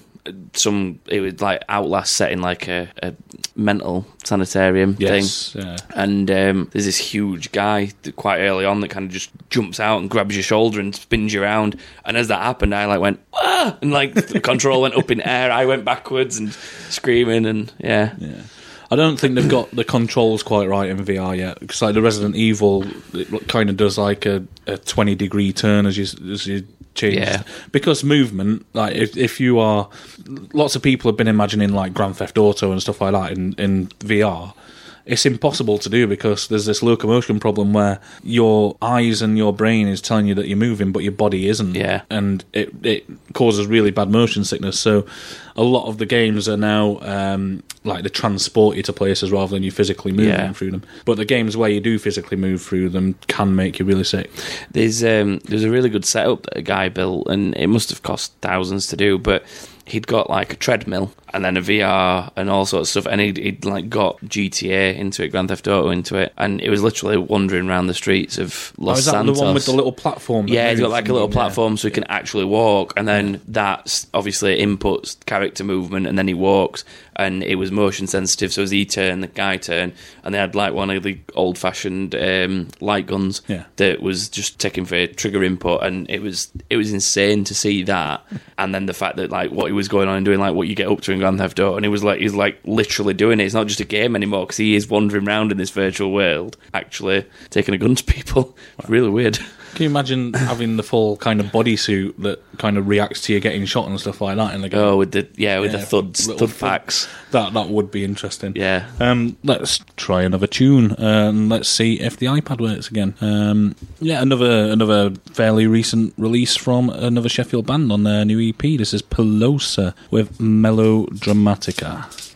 Some it was like Outlast set in like a, a mental sanitarium Yes, thing, yeah. and um, there's this huge guy that quite early on that kind of just jumps out and grabs your shoulder and spins you around. And as that happened, I like went ah, and like the control went up in air. I went backwards and screaming, and yeah, Yeah. I don't think they've got the controls quite right in VR yet because like the Resident Evil, it kind of does like a, a twenty degree turn as you as you change. Yeah. Because movement, like if if you are, lots of people have been imagining like Grand Theft Auto and stuff like that in in VR. It's impossible to do because there's this locomotion problem where your eyes and your brain is telling you that you're moving, but your body isn't. Yeah. and it it causes really bad motion sickness. So a lot of the games are now um, like they transport you to places rather than you physically moving Yeah. through them. But the games where you do physically move through them can make you really sick. There's um, there's a really good setup that a guy built, and it must have cost thousands to do, but he'd got like a treadmill and then a VR and all sorts of stuff, and he'd, he'd like got GTA into it, Grand Theft Auto into it, and it was literally wandering around the streets of Oh, Los is that Santos. the one with the little platform? Yeah, he's got like a little yeah. platform so he can actually walk, and then that's obviously inputs character movement, and then he walks, and it was motion sensitive. So as he turned, the guy turned, and they had like one of the old fashioned um, light guns Yeah. that was just taking for trigger input, and it was it was insane to see that, and then the fact that like what he was going on and doing, like what you get up to in Grand Theft Auto, and he was like he's like literally doing it. It's not just a game anymore because he is wandering around in this virtual world, actually taking a gun to people. Really weird. Can you imagine having the full kind of bodysuit that kind of reacts to you getting shot and stuff like that in the game? Oh, with the yeah, with Yeah, the thuds, thud thud- packs. That that would be interesting. Yeah. Um, let's try another tune and let's see if the iPad works again. Um, yeah, another another fairly recent release from another Sheffield band on their new EP. This is Pelosa with Melodramatica.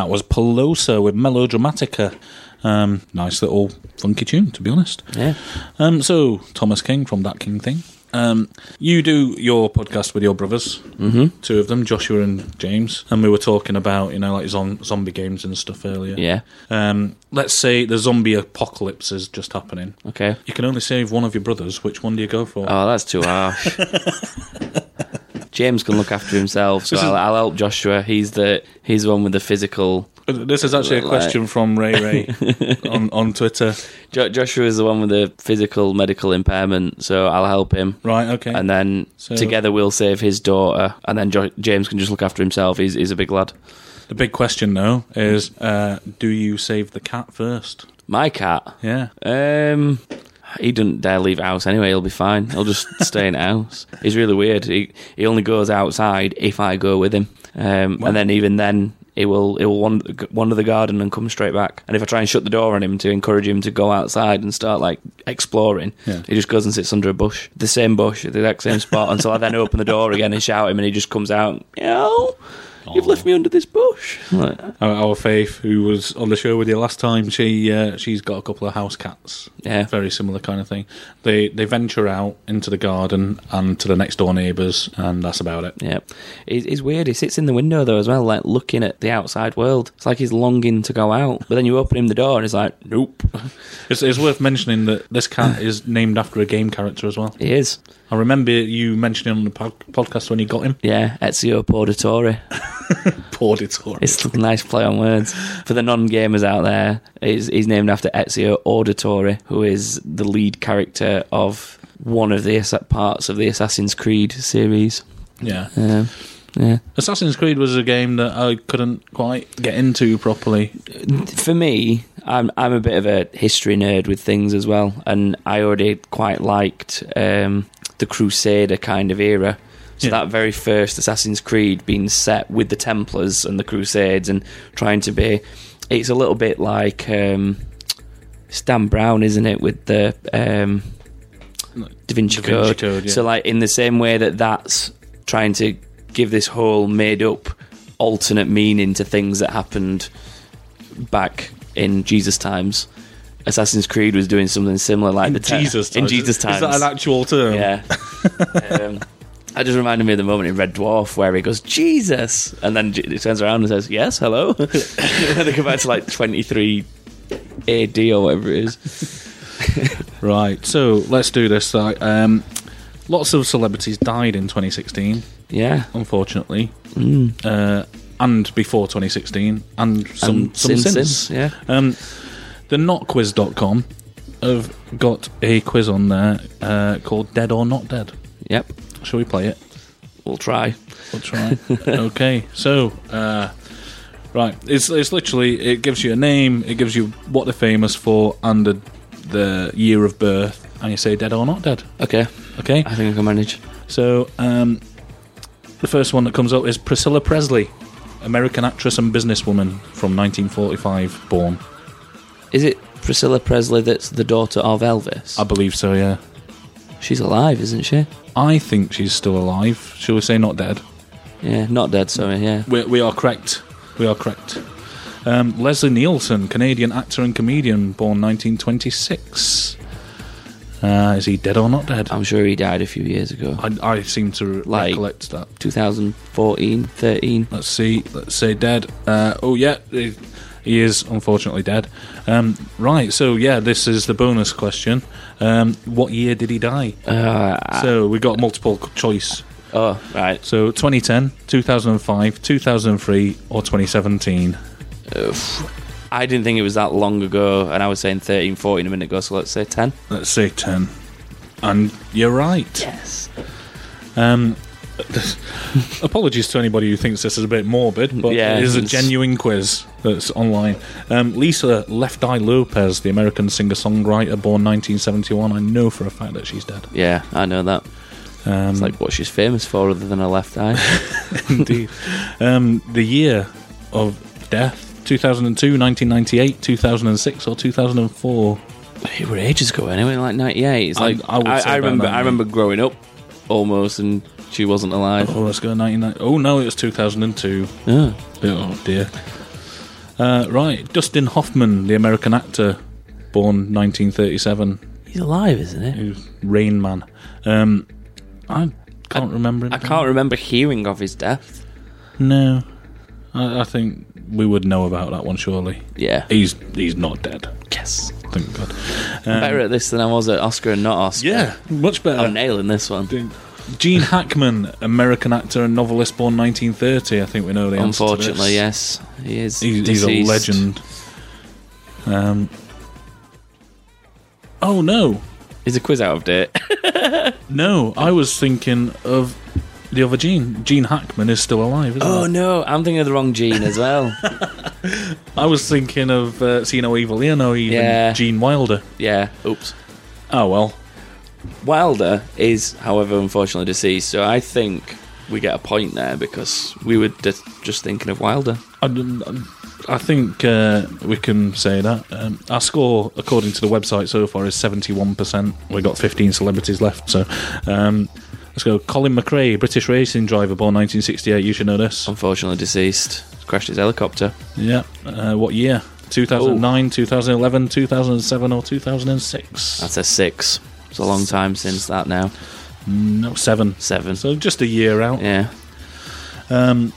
That was Pelosa with Melodramatica. Um, nice little funky tune, to be honest. Yeah. Um, so, Thomas King from That King Thing. Um, you do your podcast with your brothers, Mhm. two of them, Joshua and James, and we were talking about you know like zom- zombie games and stuff earlier. Yeah. Um, let's say the zombie apocalypse is just happening. Okay. You can only save one of your brothers. Which one do you go for? Oh, that's too harsh. James can look after himself, so I'll, I'll help Joshua. He's the he's the one with the physical. This is actually a Like- question from Ray Ray on, on Twitter. Jo- Joshua is the one with the physical medical impairment, so I'll help him. Right, okay. And then So- together we'll save his daughter, and then jo- James can just look after himself. He's, he's a big lad. The big question, though, is uh, do you save the cat first? My cat. Yeah. Um, he doesn't dare leave house anyway. He'll be fine. He'll just stay in the house. He's really weird. He he only goes outside if I go with him, um, Wow. and then even then he will he will wander, wander the garden and come straight back. And if I try and shut the door on him to encourage him to go outside and start like exploring, Yeah. he just goes and sits under a bush, the same bush, the exact same spot, until I then open the door again and shout at him, and he just comes out. Meow. You've left me under this bush. Like, Our, our Faith, who was on the show with you last time, she uh, she's got a couple of house cats. Yeah. very similar kind of thing. They they venture out into the garden and to the next door neighbours, and that's about it. Yeah, it's, it's weird. He sits in the window though as well, like looking at the outside world. It's like he's longing to go out, but then you open him the door and he's like, "Nope." It's, it's worth mentioning that this cat is named after a game character as well. He is. I remember you mentioning on the pod- podcast when you got him. Yeah, Ezio Pawditore. Pawditore. It's a nice play on words. For the non-gamers out there, he's, he's named after Ezio Auditore, who is the lead character of one of the parts of the Assassin's Creed series. Yeah. Um, yeah. Assassin's Creed was a game that I couldn't quite get into properly. for me, I'm I'm a bit of a history nerd with things as well, and I already quite liked um, the Crusader kind of era. So Yeah. that very first Assassin's Creed being set with the Templars and the Crusades and trying to be, it's a little bit like um, Dan Brown, isn't it, with the um, Da Vinci, Da Vinci Code. Code, yeah. So like in the same way that that's trying to give this whole made up alternate meaning to things that happened back in Jesus times. Assassin's Creed was doing something similar, like In the te- Jesus in times. Jesus Is times. that an actual term? Yeah. um, that just reminded me of the moment in Red Dwarf where he goes Jesus, and then he turns around and says yes, hello. and they go back to like twenty three AD or whatever it is. Right, so let's do this. Um, lots of celebrities died in 2016. Yeah, unfortunately, Mm. uh, and before 2016, and some And some since. since, yeah. Um, the notquiz.com have got a quiz on there uh, called Dead or Not Dead. Yep. Shall we play it? We'll try. We'll try. okay, so uh, right, it's it's literally it gives you a name, it gives you what they're famous for, and the, the year of birth, and you say dead or not dead. Okay. Okay. I think I can manage. So um, the first one that comes up is Priscilla Presley, American actress and businesswoman from 1945, born. Is it Priscilla Presley that's the daughter of Elvis? I believe so. Yeah. She's alive, isn't she? I think she's still alive. Shall we say not dead? Yeah, not dead. Sorry. Yeah. We, we are correct. We are correct. Um, Leslie Nielsen, Canadian actor and comedian, born 1926. Uh, is he dead or not dead? I'm sure he died a few years ago. I, I seem to Like- recollect that. 2014, 13. Let's see. Let's say dead. Uh, oh yeah, he, he is unfortunately dead. Um, right. So yeah, this is the bonus question. Um, what year did he die? Uh, so we got multiple choice. oh, right. So 2010, 2005, 2003, or 2017. I didn't think it was that long ago, and I was saying 13, 14 a minute ago, so let's say 10. Let's say 10. And you're right. Yes. Um, apologies to anybody who thinks this is a bit morbid, but Yeah, it is a genuine quiz that's online. Um, Lisa Left Eye Lopes, the American singer songwriter, born 1971. I know for a fact that she's dead. Yeah, I know that. Um, It's like what she's famous for, other than her left eye. Indeed. um, the year of death 2002, 1998, 2006, or 2004? it were ages ago anyway, like 98. It's like, I I, I remember, 98. I remember growing up almost and she wasn't alive. Oh, let's go 99. Oh, no, it was 2002. Yeah. Oh, dear. Uh, right, Dustin Hoffman, the American actor, born 1937. He's alive, isn't he? Rain Man. Um, I can't remember him. I can't remember hearing of his death. No. I, I think we would know about that one, surely. Yeah. He's he's not dead. Yes. Thank God. Um, better at this than I was at Oscar and not Oscar. Yeah, much better. I'm nailing this one. Gene Hackman, American actor and novelist born 1930. I think we know the answer. Unfortunately, yes. He is. He's, he's a legend. Um. Oh no, Is the quiz out of date? no! I was thinking of the other Gene. Gene Hackman is still alive. Isn't oh he? no, I'm thinking of the wrong Gene as well. I was thinking of uh, See No Evil, Hear No Evil. Yeah. Gene Wilder. yeah. Oops. Oh well. Wilder is, however, unfortunately deceased. So I think we get a point there because we were just just thinking of Wilder. I, I think uh, we can say that. Um, our score, according to the website so far, is 71%. We've got 15 celebrities left. So um, let's go. Colin McRae, British racing driver, born 1968. You should know this. Unfortunately deceased. Crashed his helicopter. Yeah. Uh, what year? 2009, 2011, 2007, or 2006? That's a six. It's a long time since that now. No, seven. Seven. So just a year out. Yeah. Um,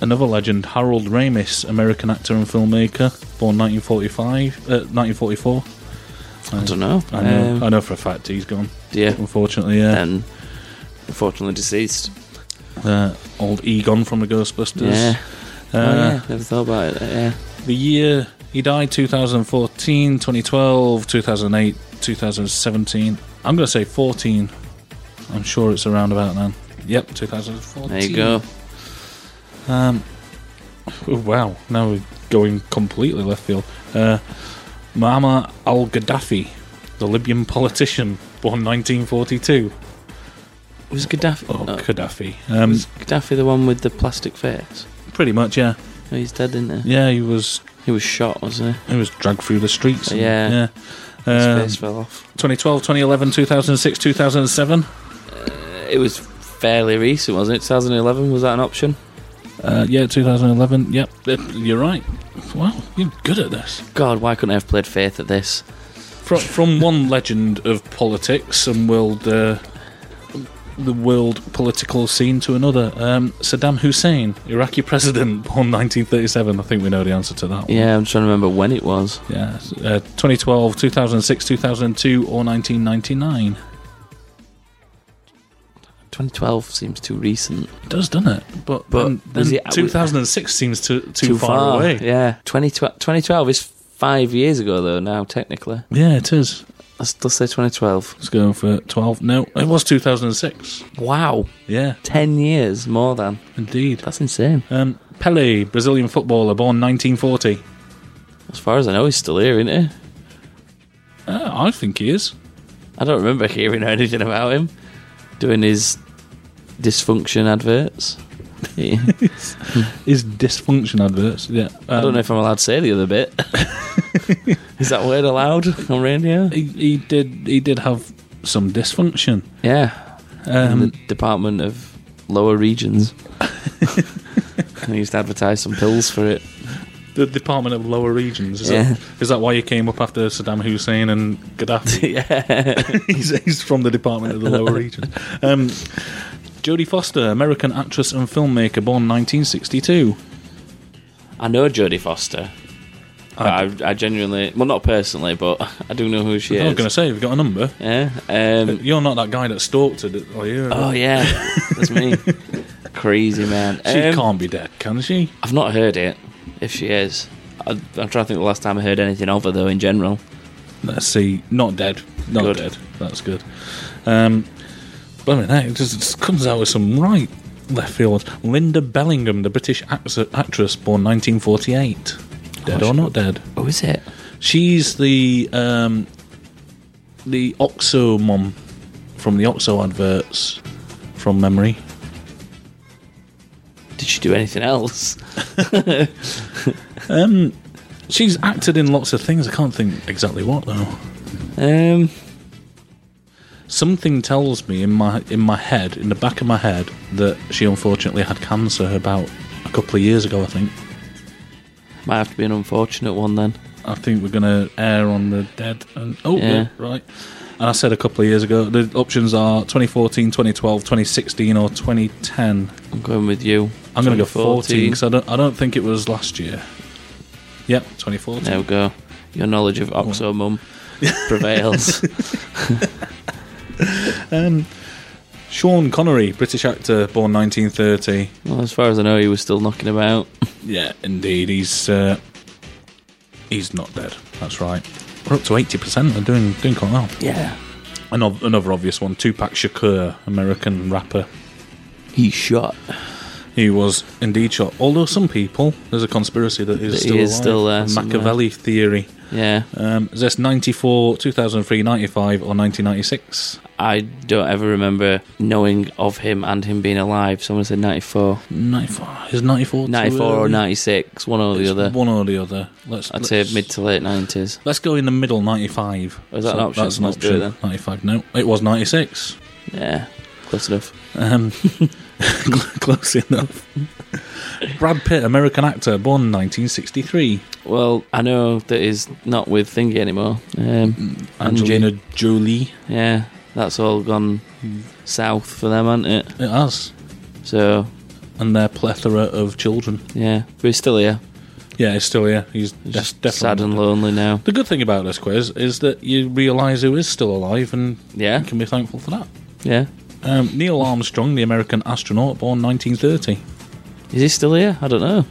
another legend, Harold Ramis, American actor and filmmaker, born 1945, uh, 1944. I don't know. I know. Um, I know for a fact he's gone. Yeah. Unfortunately, yeah. And unfortunately deceased. Uh, old Egon from the Ghostbusters. Yeah. Uh, oh, yeah. Never thought about it. Yeah. The year he died, 2014, 2012, 2008, 2017. I'm going to say 14. I'm sure it's around about then. Yep, 2014. There you go. Um, oh, wow, now we're going completely left field. Uh, Muammar al Gaddafi, the Libyan politician, born 1942. Was Gaddafi? Oh, no. Gaddafi. Um, Was Gaddafi the one with the plastic face? pretty much, yeah. Oh, he's dead, isn't he? Yeah, he was He was shot, wasn't he? he was dragged through the streets. and- Yeah. yeah. His Um, face fell off. 2012, 2011, 2006, 2007. It was fairly recent, wasn't it? 2011 was that an option? Uh, yeah, 2011. Yep, you're right. Wow, you're good at this. God, why couldn't I have played Faith at this? From, from one legend of politics and world, uh, the world political scene to another, um, Saddam Hussein, Iraqi president, born 1937. I think we know the answer to that. One. Yeah, I'm trying to remember when it was. Yeah, uh, 2012, 2006, 2002, or 1999. 2012 seems too recent. It does, doesn't it? But, But then, then it- 2006 seems too too, far, away. Yeah, 2012, 2012 is five years ago, though, now, technically. Yeah, it is. Let's still say 2012. Let's go for 12. No, it was 2006. Wow. Yeah, 10 years more than. indeed. That's insane. Um, Pele, Brazilian footballer, born 1940. As far as I know, he's still here, isn't he? Uh, I think he is. I don't remember hearing anything about him doing his dysfunction adverts. Yeah. His dysfunction adverts. Yeah, I don't know if I'm allowed to say the other bit. Is that word allowed on radio? he, he did. He did have some dysfunction. Yeah. in Um, the Department of Lower Regions. I used to advertise some pills for it. the Department of Lower Regions. Is, Yeah. that, is that why you came up after Saddam Hussein and Gaddafi? yeah. he's, he's from the Department of the Lower Regions. Um, Jodie Foster, American actress and filmmaker, born 1962. I know Jodie Foster. But I, I genuinely, well, not personally, but I do know who she I was going to say, we've got a number? Yeah. Um, You're not that guy that stalked her, are you? oh, yeah. That's me. Crazy, man. She Um, can't be dead, can she? I've not heard it, if she is. I, I'm trying to think the last time I heard anything of her, though, in general. Let's see. Not dead. Not Good. dead. That's good. Um, but I mean, that- it just, just comes out with some right left field. Linda Bellingham, the British act- actress, born 1948. Dead or not dead? Oh, is it? She's the um, the Oxo mom from the Oxo adverts from memory. Did she do anything else? Um, she's acted in lots of things. I can't think exactly what though. Um, something tells me in my in my head, in the back of my head, that she unfortunately had cancer about a couple of years ago. I think. Might have to be an unfortunate one then. I think we're going to air on the dead. And, oh, Yeah. yeah, right. And I said a couple of years ago, the options are 2014, 2012, 2016, or 2010. I'm going with you. I'm going to go 14 because I don't, I don't think it was last year. Yep, 2014. There we go. Your knowledge of Oxo Mum prevails. Um, Sean Connery, British actor, born 1930. well, as far as I know, he was still knocking about. Yeah, indeed. He's uh, he's not dead. That's right. We're up to 80%. We're doing, doing quite well. Yeah. Another, another obvious one Tupac Shakur, American rapper. He shot. He was indeed shot. Although some people, there's a conspiracy that he's That he still is alive. still there A somewhere. Machiavelli theory. Yeah. Um, is this 94, 2003, 95, or 1996? I don't ever remember knowing of him and him being alive. Someone said 94. 94. Is 94 too 94 or 96, one or the other. One or the other. Let's, I'd let's, say mid to late 90s. Let's go in the middle, 95. Oh, is that an option? That's an Let's option. it then. 95. No, it was 96. Yeah, close enough. Um, close enough. Brad Pitt, American actor, born 1963. Well, I know that he's not with Thingy anymore. Um, Angelina and Jolie. Yeah, that's all gone south for them, hasn't it? It has. So, And their plethora of children. yeah, but he's still here. Yeah, he's still here. He's Just definitely sad and lonely now. The good thing about this quiz is that you realise who is still alive and Yeah. you can be thankful for that. Yeah. Um, Neil Armstrong, the American astronaut, born 1930. Is he still here? I don't know.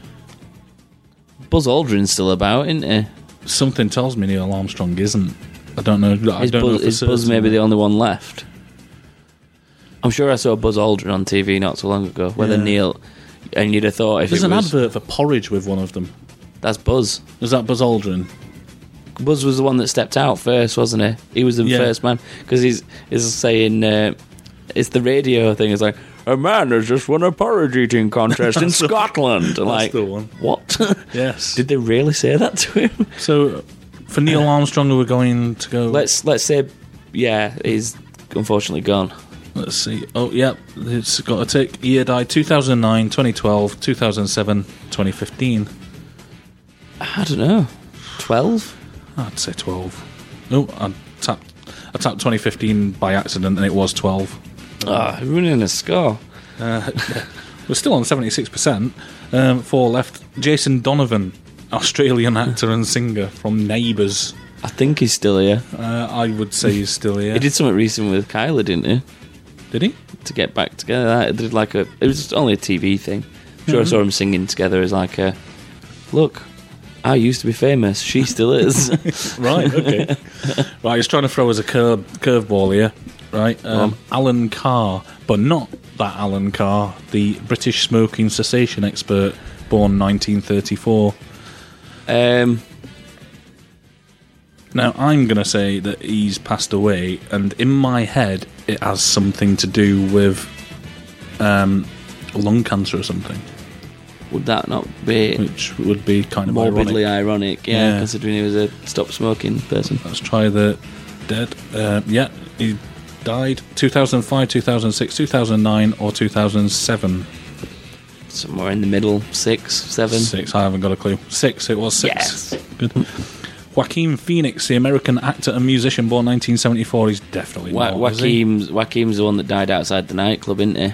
Buzz Aldrin's still about, isn't he? Something tells me Neil Armstrong isn't. I don't know. I Is don't Buzz, for is Buzz maybe the only one left? I'm sure I saw Buzz Aldrin on TV not so long ago. Whether Yeah. Neil, and you'd have thought if There's an was, advert for porridge with one of them. that's Buzz. Is that Buzz Aldrin? Buzz was the one that stepped out first, wasn't he? He was the Yeah. first man because he's is saying uh, it's the radio thing. It's like a man has just won a porridge eating contest in the- Scotland. that's like the one. what? Yes. Did they really say that to him? So, for Neil Armstrong, we're going to go. Let's let's say, yeah, he's unfortunately gone. Let's see. Oh, yep. It's got a tick. Year died 2009, 2012, 2007, 2015. I don't know, twelve. I'd say 12. No, I tapped, I tapped 2015 by accident and it was 12. Ah, ruining a score. Uh, we're still on 76%. Um, four left. Jason Donovan, Australian actor and singer from Neighbours. I think he's still here. Uh, I would say he's still here. He did something recent with Kylie, didn't he? Did he? To get back together, I did like a. It was only a TV thing. I'm sure I Mhm. saw him singing together as like a. Look, I used to be famous. She still is. right, okay. right, he's trying to throw us a curve curveball here. Right, um, Alan Carr, but not that Alan Carr, the British smoking cessation expert, born 1934. Um, now, I'm going to say that he's passed away, and in my head, it has something to do with um, lung cancer or something, would that not be which would be kind of morbidly ironic. ironic? yeah, Yeah. considering he was a stop smoking person. Let's try the dead. Uh, yeah, he died 2005, 2006, 2009, or 2007. Somewhere in the middle, six, seven. Six. I haven't got a clue. Six. It was six. Yes. Good. Joaquin Phoenix, the American actor and musician, born 1974. He's definitely Wa- not. Joaquin's, Joaquin's the one that died outside the nightclub, isn't he?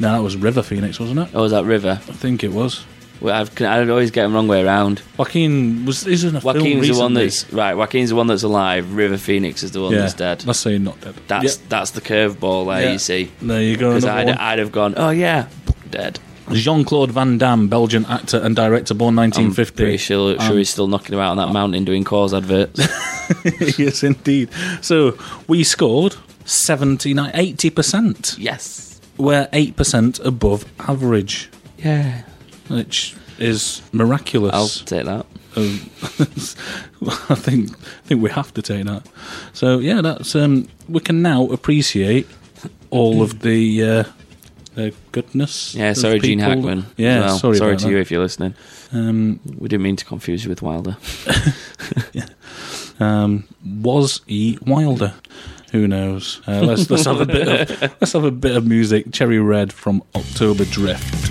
No, that was River Phoenix, wasn't it? Oh, was that River? I think it was. I've, I always get them wrong way around. Joaquin was. He's in a film Joaquin's the one that's right. Joaquin's the one that's alive. River Phoenix is the one yeah. that's dead. Let's say not dead. That's Yeah. that's the curveball there. Yeah. You see, There you go. because I'd, one. I'd have gone. Oh yeah, dead. Jean Claude Van Damme, Belgian actor and director, born I'm 1950. pretty sure, sure Um, he's still knocking about on that mountain doing Coors adverts. yes, indeed. So we scored 79, 80%. yes. We're 8% above average, Yeah. Which is miraculous. I'll take that. Um, I think I think we have to take that. So yeah, that's um, we can now appreciate all of the uh, the goodness. Yeah. Sorry, Gene. Hackman. Yeah, well. sorry, sorry to that. you if you're listening. Um, We didn't mean to confuse you with Wilder. um, was he Wilder? Who knows? Uh, let's let's have a bit of let's have a bit of music. Cherry Red from October Drift.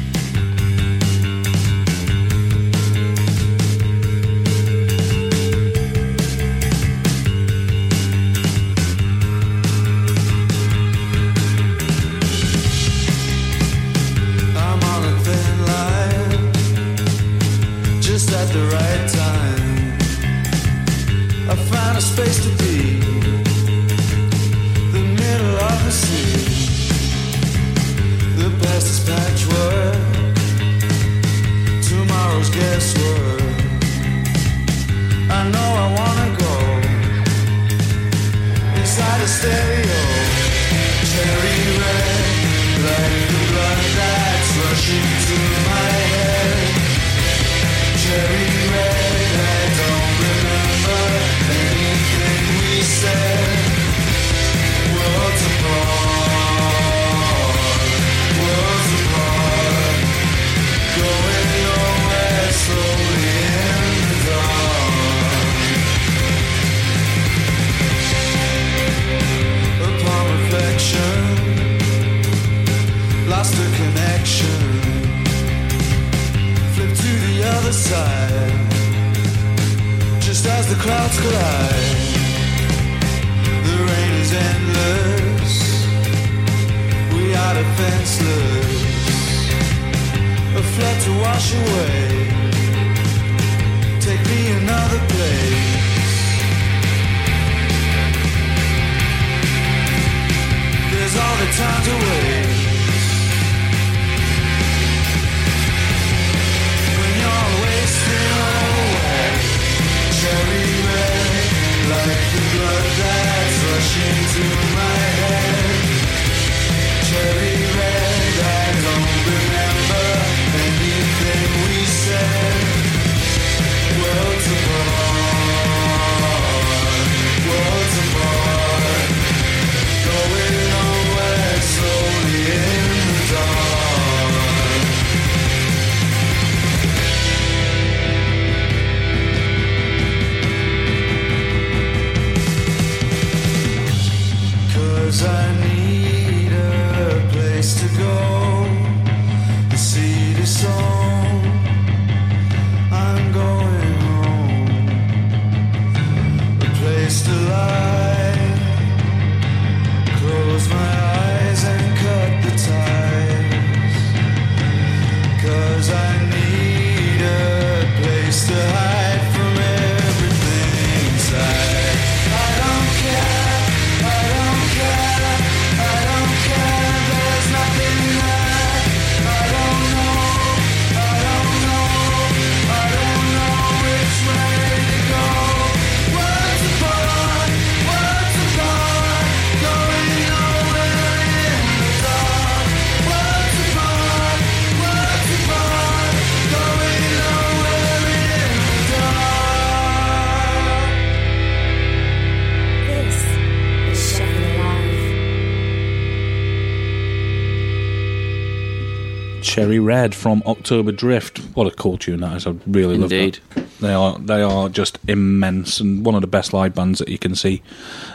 Cherry Red from October Drift. What a cool tune that is. I really love Indeed. that. They are they are just immense and one of the best live bands that you can see.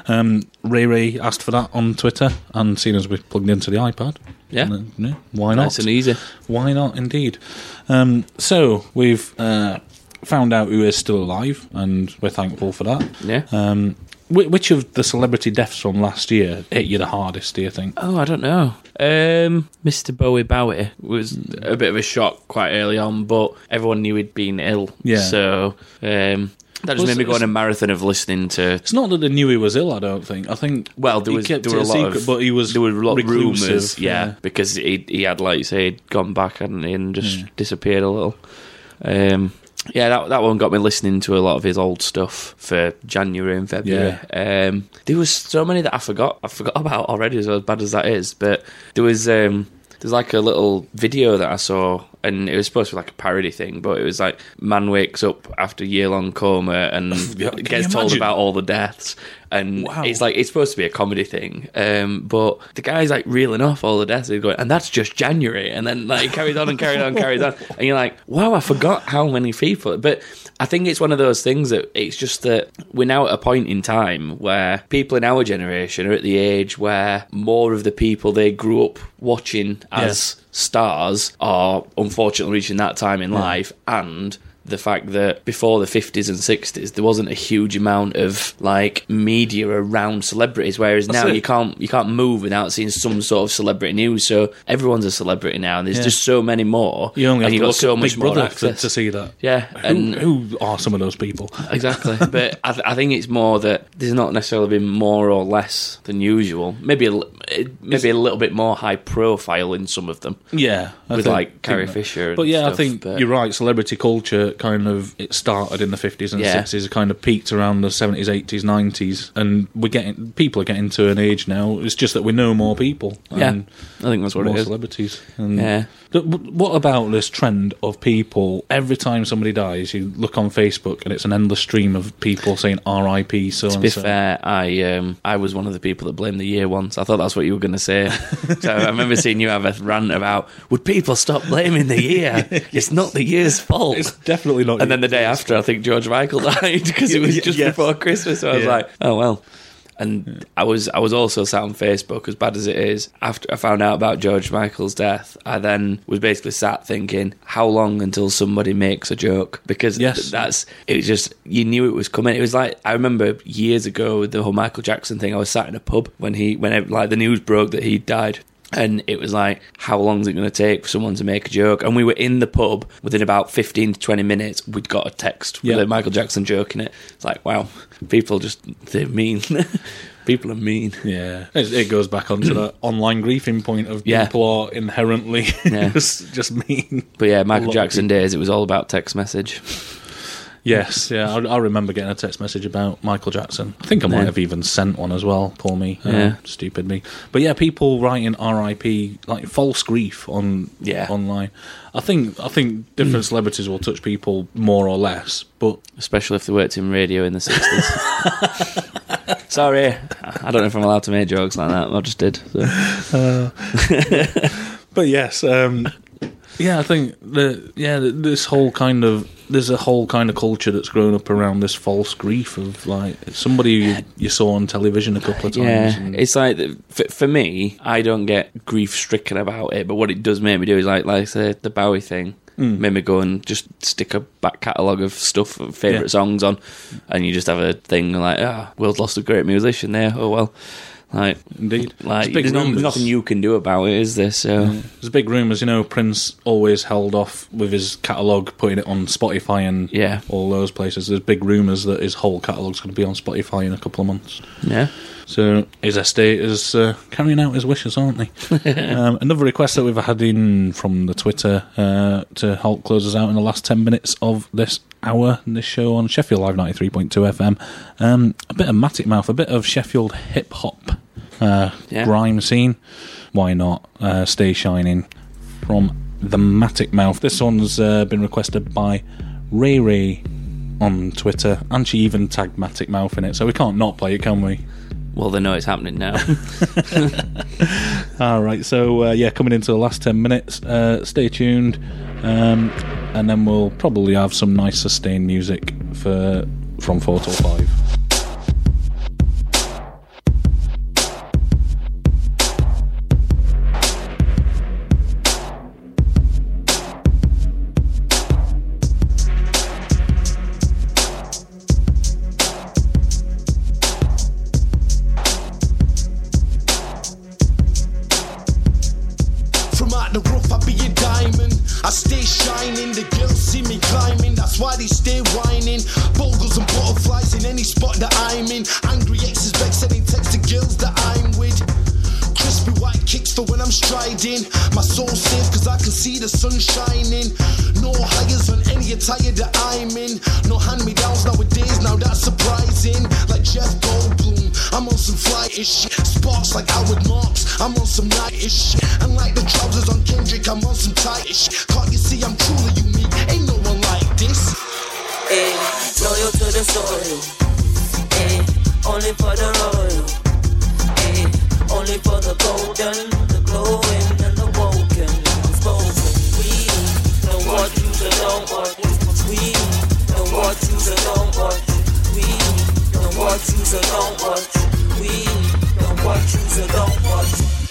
Um, Ray Ray asked for that on Twitter, and seeing as we plugged into the iPad, Yeah. uh, yeah why not? Nice and easy. Why not, indeed? Um, so we've uh, found out who is still alive, and we're thankful for that. Yeah. Um, which of the celebrity deaths from last year hit you the hardest? Do you think? Oh, I don't know. Um, Mr. Bowie Bowie was a bit of a shock quite early on, but everyone knew he'd been ill. Yeah. So um, that just Was- made me go on a marathon of listening to. It's not that they knew he was ill. I don't think. I think. Well, there he was there were a lot secret, of but he was there were a lot of rumours, yeah, yeah. because he he had like you say he'd gone back hadn't he, and just disappeared a little. Um, yeah, that that one got me listening to a lot of his old stuff for January and February. Um, there was so many that I forgot. I forgot about already, as bad as that is. But there was um, there's like a little video that I saw, and it was supposed to be like a parody thing, but it was like man wakes up after year long coma and gets told about all the deaths, and it's like it's supposed to be a comedy thing. Um, but the guy's like reeling off all the deaths. He's going, and that's just January, and then like it carries on and carries on, and carries on, and you're like, wow, I forgot how many people. But I think it's one of those things that it's just that we're now at a point in time where people in our generation are at the age where more of the people they grew up watching as stars are unfortunately reaching that time in life and the fact that before the 50s and 60s there wasn't a huge amount of like media around celebrities whereas That's now it. you can't you can't move without seeing some sort of celebrity news so everyone's a celebrity now and there's Yeah. just so many more You only have to got look so much Big Brother to, access to see that. yeah Who, and who are some of those people? Exactly, but I, th- I think it's more that there's not necessarily been more or less than usual. Maybe a, maybe a little bit more high profile in some of them. Yeah, I with think- like Carrie Fisher. And But yeah, I think but- you're right. Celebrity culture kind of it started in the 50s and Yeah. 60s, kind of peaked around the 70s, 80s, 90s, and we're getting people are getting to an age now. It's just that we know more people. Yeah, I think that's what more it is. celebrities. And Yeah. What about this trend of people? Every time somebody dies, you look on Facebook and it's an endless stream of people saying R.I.P. So To be so. fair, I um, I was one of the people that blamed the year once. I thought that's what you were going to say. so I remember seeing you have a rant about would people stop blaming the year? It's not the year's fault. It's definitely not. and then the day after, I think George Michael died because it was just yes. before Christmas. So I was Yeah. like, oh well. And I was I was also sat on Facebook, as bad as it is. After I found out about George Michael's death, I then was basically sat thinking, how long until somebody makes a joke? Because Yes. that's it. Was just you knew it was coming. It was like I remember years ago with the whole Michael Jackson thing. I was sat in a pub when he when it, like the news broke that he died. And it was like, how long is it going to take for someone to make a joke? And we were in the pub within about 15 to 20 minutes. We'd got a text with a Michael Jackson joke in it. It's like, wow, people just, they're mean. people are mean. Yeah, it, it goes back onto that online griefing point of Yeah. people are inherently Yeah. just, just mean. But yeah, Michael Jackson days, it was all about text message. Yes, yeah, I, I remember getting a text message about Michael Jackson. I think I might Yeah. have even sent one as well. Poor me, Uh, Yeah. stupid me. But yeah, people writing R.I.P. like false grief on Yeah. online. I think I think different celebrities will touch people more or less, but Especially if they worked in radio in the 60s. Sorry, I don't know if I'm allowed to make jokes like that. I just did. So. but yes, um, yeah, I think the yeah this whole kind of there's a whole kind of culture that's grown up around this false grief of like somebody you, you saw on television a couple of times. Yeah, and- it's like for, for me, I don't get grief stricken about it, but what it does make me do is like, like I said, the Bowie thing Mm. made me go and just stick a back catalogue of stuff, favourite Yeah. songs on, and you just have a thing like, ah, world lost a great musician there. Oh well, like indeed, like there's, no, there's nothing you can do about it, is there? So There's big rumours, you know. Prince always held off with his catalogue, putting it on Spotify and Yeah. all those places. There's big rumours that his whole catalogue's going to be on Spotify in a couple of months. yeah, So his estate is uh, carrying out his wishes, aren't they? um, another request that we've had in from the Twitter uh, to help close us out in the last ten minutes of this hour, and this show on Sheffield Live ninety three point two FM. Um, a bit of Matic Mouth, a bit of Sheffield hip hop uh, Yeah. grime scene. Why not? Uh, Stay shining from the Matic Mouth. This one's uh, been requested by Ray Ray on Twitter, and she even tagged Matic Mouth in it, so we can't not play it, can we? well they know it's happening now. All right, so uh, yeah, coming into the last 10 minutes, uh, stay tuned, um, and then we'll probably have some nice sustained music for from 4 till 5. Why they stay whining. Bogles and butterflies in any spot that I'm in. Angry exes beg sending text to girls that I'm with. Crispy white kicks for when I'm striding. My soul's safe cause I can see the sun shining. No hires on any attire that I'm in. No hand me downs nowadays, now that's surprising. Like Jeff Goldblum, I'm on some fly-ish. Sparks like Howard Marks, I'm on some night-ish. And like the trousers on Kendrick, I'm on some tight-ish. Can't you see I'm truly unique? Eh, Ayy, loyal to the soil. Ayy, only for the royal. Ayy, only for the golden, the glowing, and the woken. Spoken. We know what you belong watch. We know what you belong on. We know what you belong watch We know what you belong on.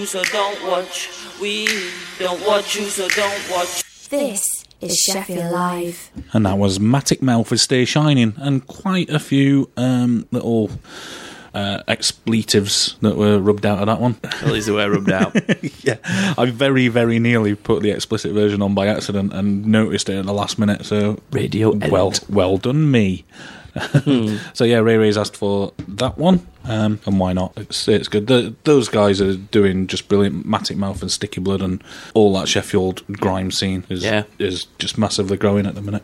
You, so don't watch. We don't watch you, so don't watch. This is Sheffield Live. And that was Matic Mouth with Stay Shining, and quite a few um, little uh, expletives that were rubbed out of that one. At least they were rubbed out. yeah, I very, very nearly put the explicit version on by accident and noticed it at the last minute. So Radio well, edit. well done, me. so yeah, Ray Ray's asked for that one, um, and why not? It's, it's good. The, those guys are doing just brilliant. Matic Mouth and Sticky Blood and all that Sheffield grime scene is Yeah. is just massively growing at the minute.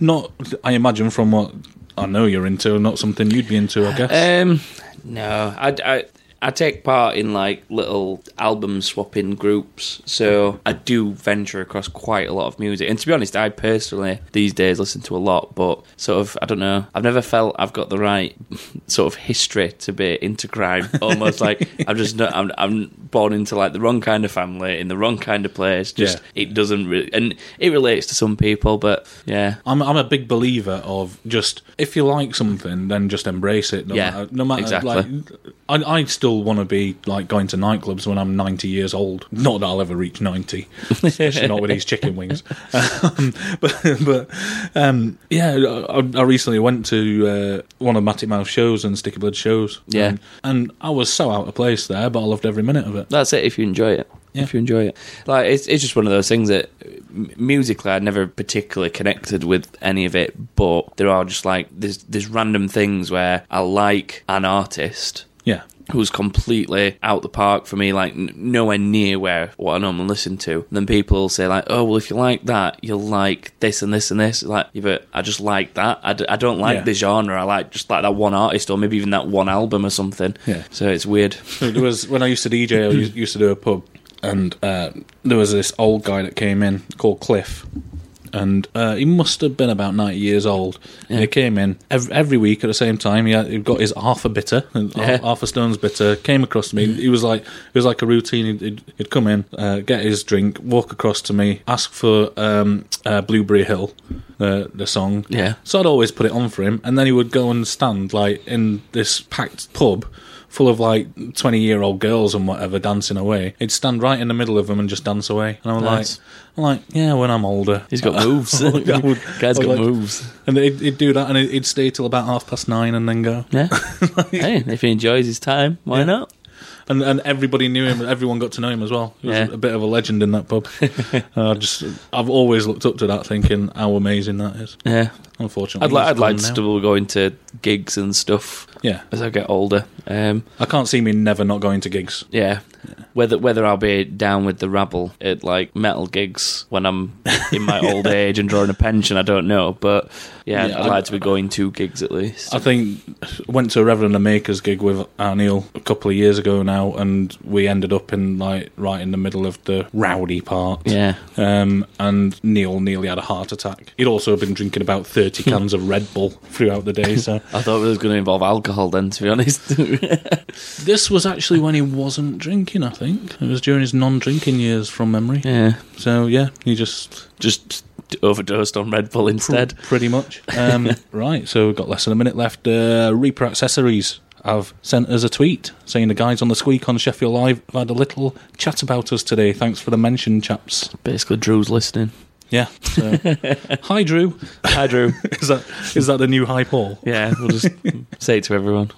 Not, I imagine, from what I know you're into, not something you'd be into, I guess. Um, no, I, I, I take part in like little album swapping groups, so I do venture across quite a lot of music. And to be honest, I personally these days listen to a lot, but sort of I don't know. I've never felt I've got the right sort of history to be into grime. Almost like I'm just not, I'm I'm born into like the wrong kind of family in the wrong kind of place. Just Yeah. it doesn't really, and it relates to some people, but yeah, I'm I'm a big believer of just if you like something, then just embrace it. No Yeah, matter, no matter. exactly. Like, I I still want to be like going to nightclubs when I'm 90 years old. Not that I'll ever reach 90, especially not with these chicken wings. Um, but but um, yeah, I, I recently went to uh, one of Matty Mouth shows and Sticky Blood shows. Yeah. and, and I was so out of place there, but I loved every minute of it. That's it. If you enjoy it, Yeah. if you enjoy it, like it's it's just one of those things that musically I never particularly connected with any of it, but there are just like there's there's random things where I like an artist. Yeah. Who's completely out the park for me, like n- nowhere near where what I normally listen to. And then people will say like, "Oh, well, if you like that, you'll like this and this and this." Like, yeah, but I just like that. I, d- I don't like Yeah. the genre. I like just like that one artist or maybe even that one album or something. Yeah. So it's weird. there was when I used to DJ, I used used to do a pub, and uh, there was this old guy that came in called Cliff, and uh, he must have been about ninety years old. And he came in every, every week at the same time. He had, he got his half a bitter, Yeah. half, a Stones bitter. Came across to me. He was like, it was like a routine. He'd, he'd, he'd come in, uh, get his drink, walk across to me, ask for um, uh, Blueberry Hill, the the song. Yeah. So I'd always put it on for him, and then he would go and stand like in this packed pub full of like twenty year old girls and whatever dancing away. He'd stand right in the middle of them and just dance away. And I'm Nice. like, I'm like, yeah, when I'm older, He's got moves. I would- Guy's got like- moves. And he'd, he'd do that, and he'd stay till about half past nine, and then go. Yeah. hey, if he enjoys his time, why not? And and everybody knew him. Everyone got to know him as well. He was Yeah. a bit of a legend in that pub. uh, just, I've always looked up to that, thinking how amazing that is. Yeah. Unfortunately, I'd like I'd like to still go into gigs and stuff. Yeah. As I get older. Um, I can't see me never not going to gigs. yeah. Whether whether I'll be down with the rabble at like metal gigs when I'm in my old age and drawing a pension, I don't know. But yeah, Yeah, I'd I- like to be going to gigs at least. I think went to a Reverend the Makers gig with Arneil a couple of years ago now, and we ended up in like right in the middle of the rowdy part. Yeah. Um, and Neil nearly had a heart attack. He'd also been drinking about thirty cans of Red Bull throughout the day. So I thought it was going to involve alcohol then, to be honest. this was actually when he wasn't drinking. I think it was during his non-drinking years, from memory. yeah. So yeah, he just Just overdosed on Red Bull instead. pretty much. Um, right, so we've got less than a minute left. Uh, Reaper Accessories have sent us a tweet saying the guys on the Sqweek on Sheffield Live have had a little chat about us today. Thanks for the mention, chaps. Basically, Drew's listening. Yeah. So. Hi, Drew. Hi, Drew. is that is that the new Hi Paul? Yeah, we'll just say it to everyone.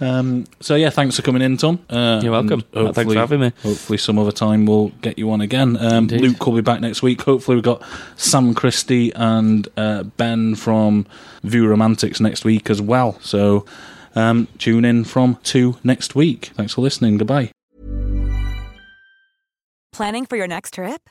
Um, so yeah, thanks for coming in, Tom. Uh, You're welcome. and thanks for having me. Hopefully, some other time we'll get you on again. Um, Luke will be back next week. Hopefully, we've got Sam Christie and uh, Ben from View Romantics next week as well. So um, tune in from two next week. Thanks for listening. Goodbye. Planning for your next trip?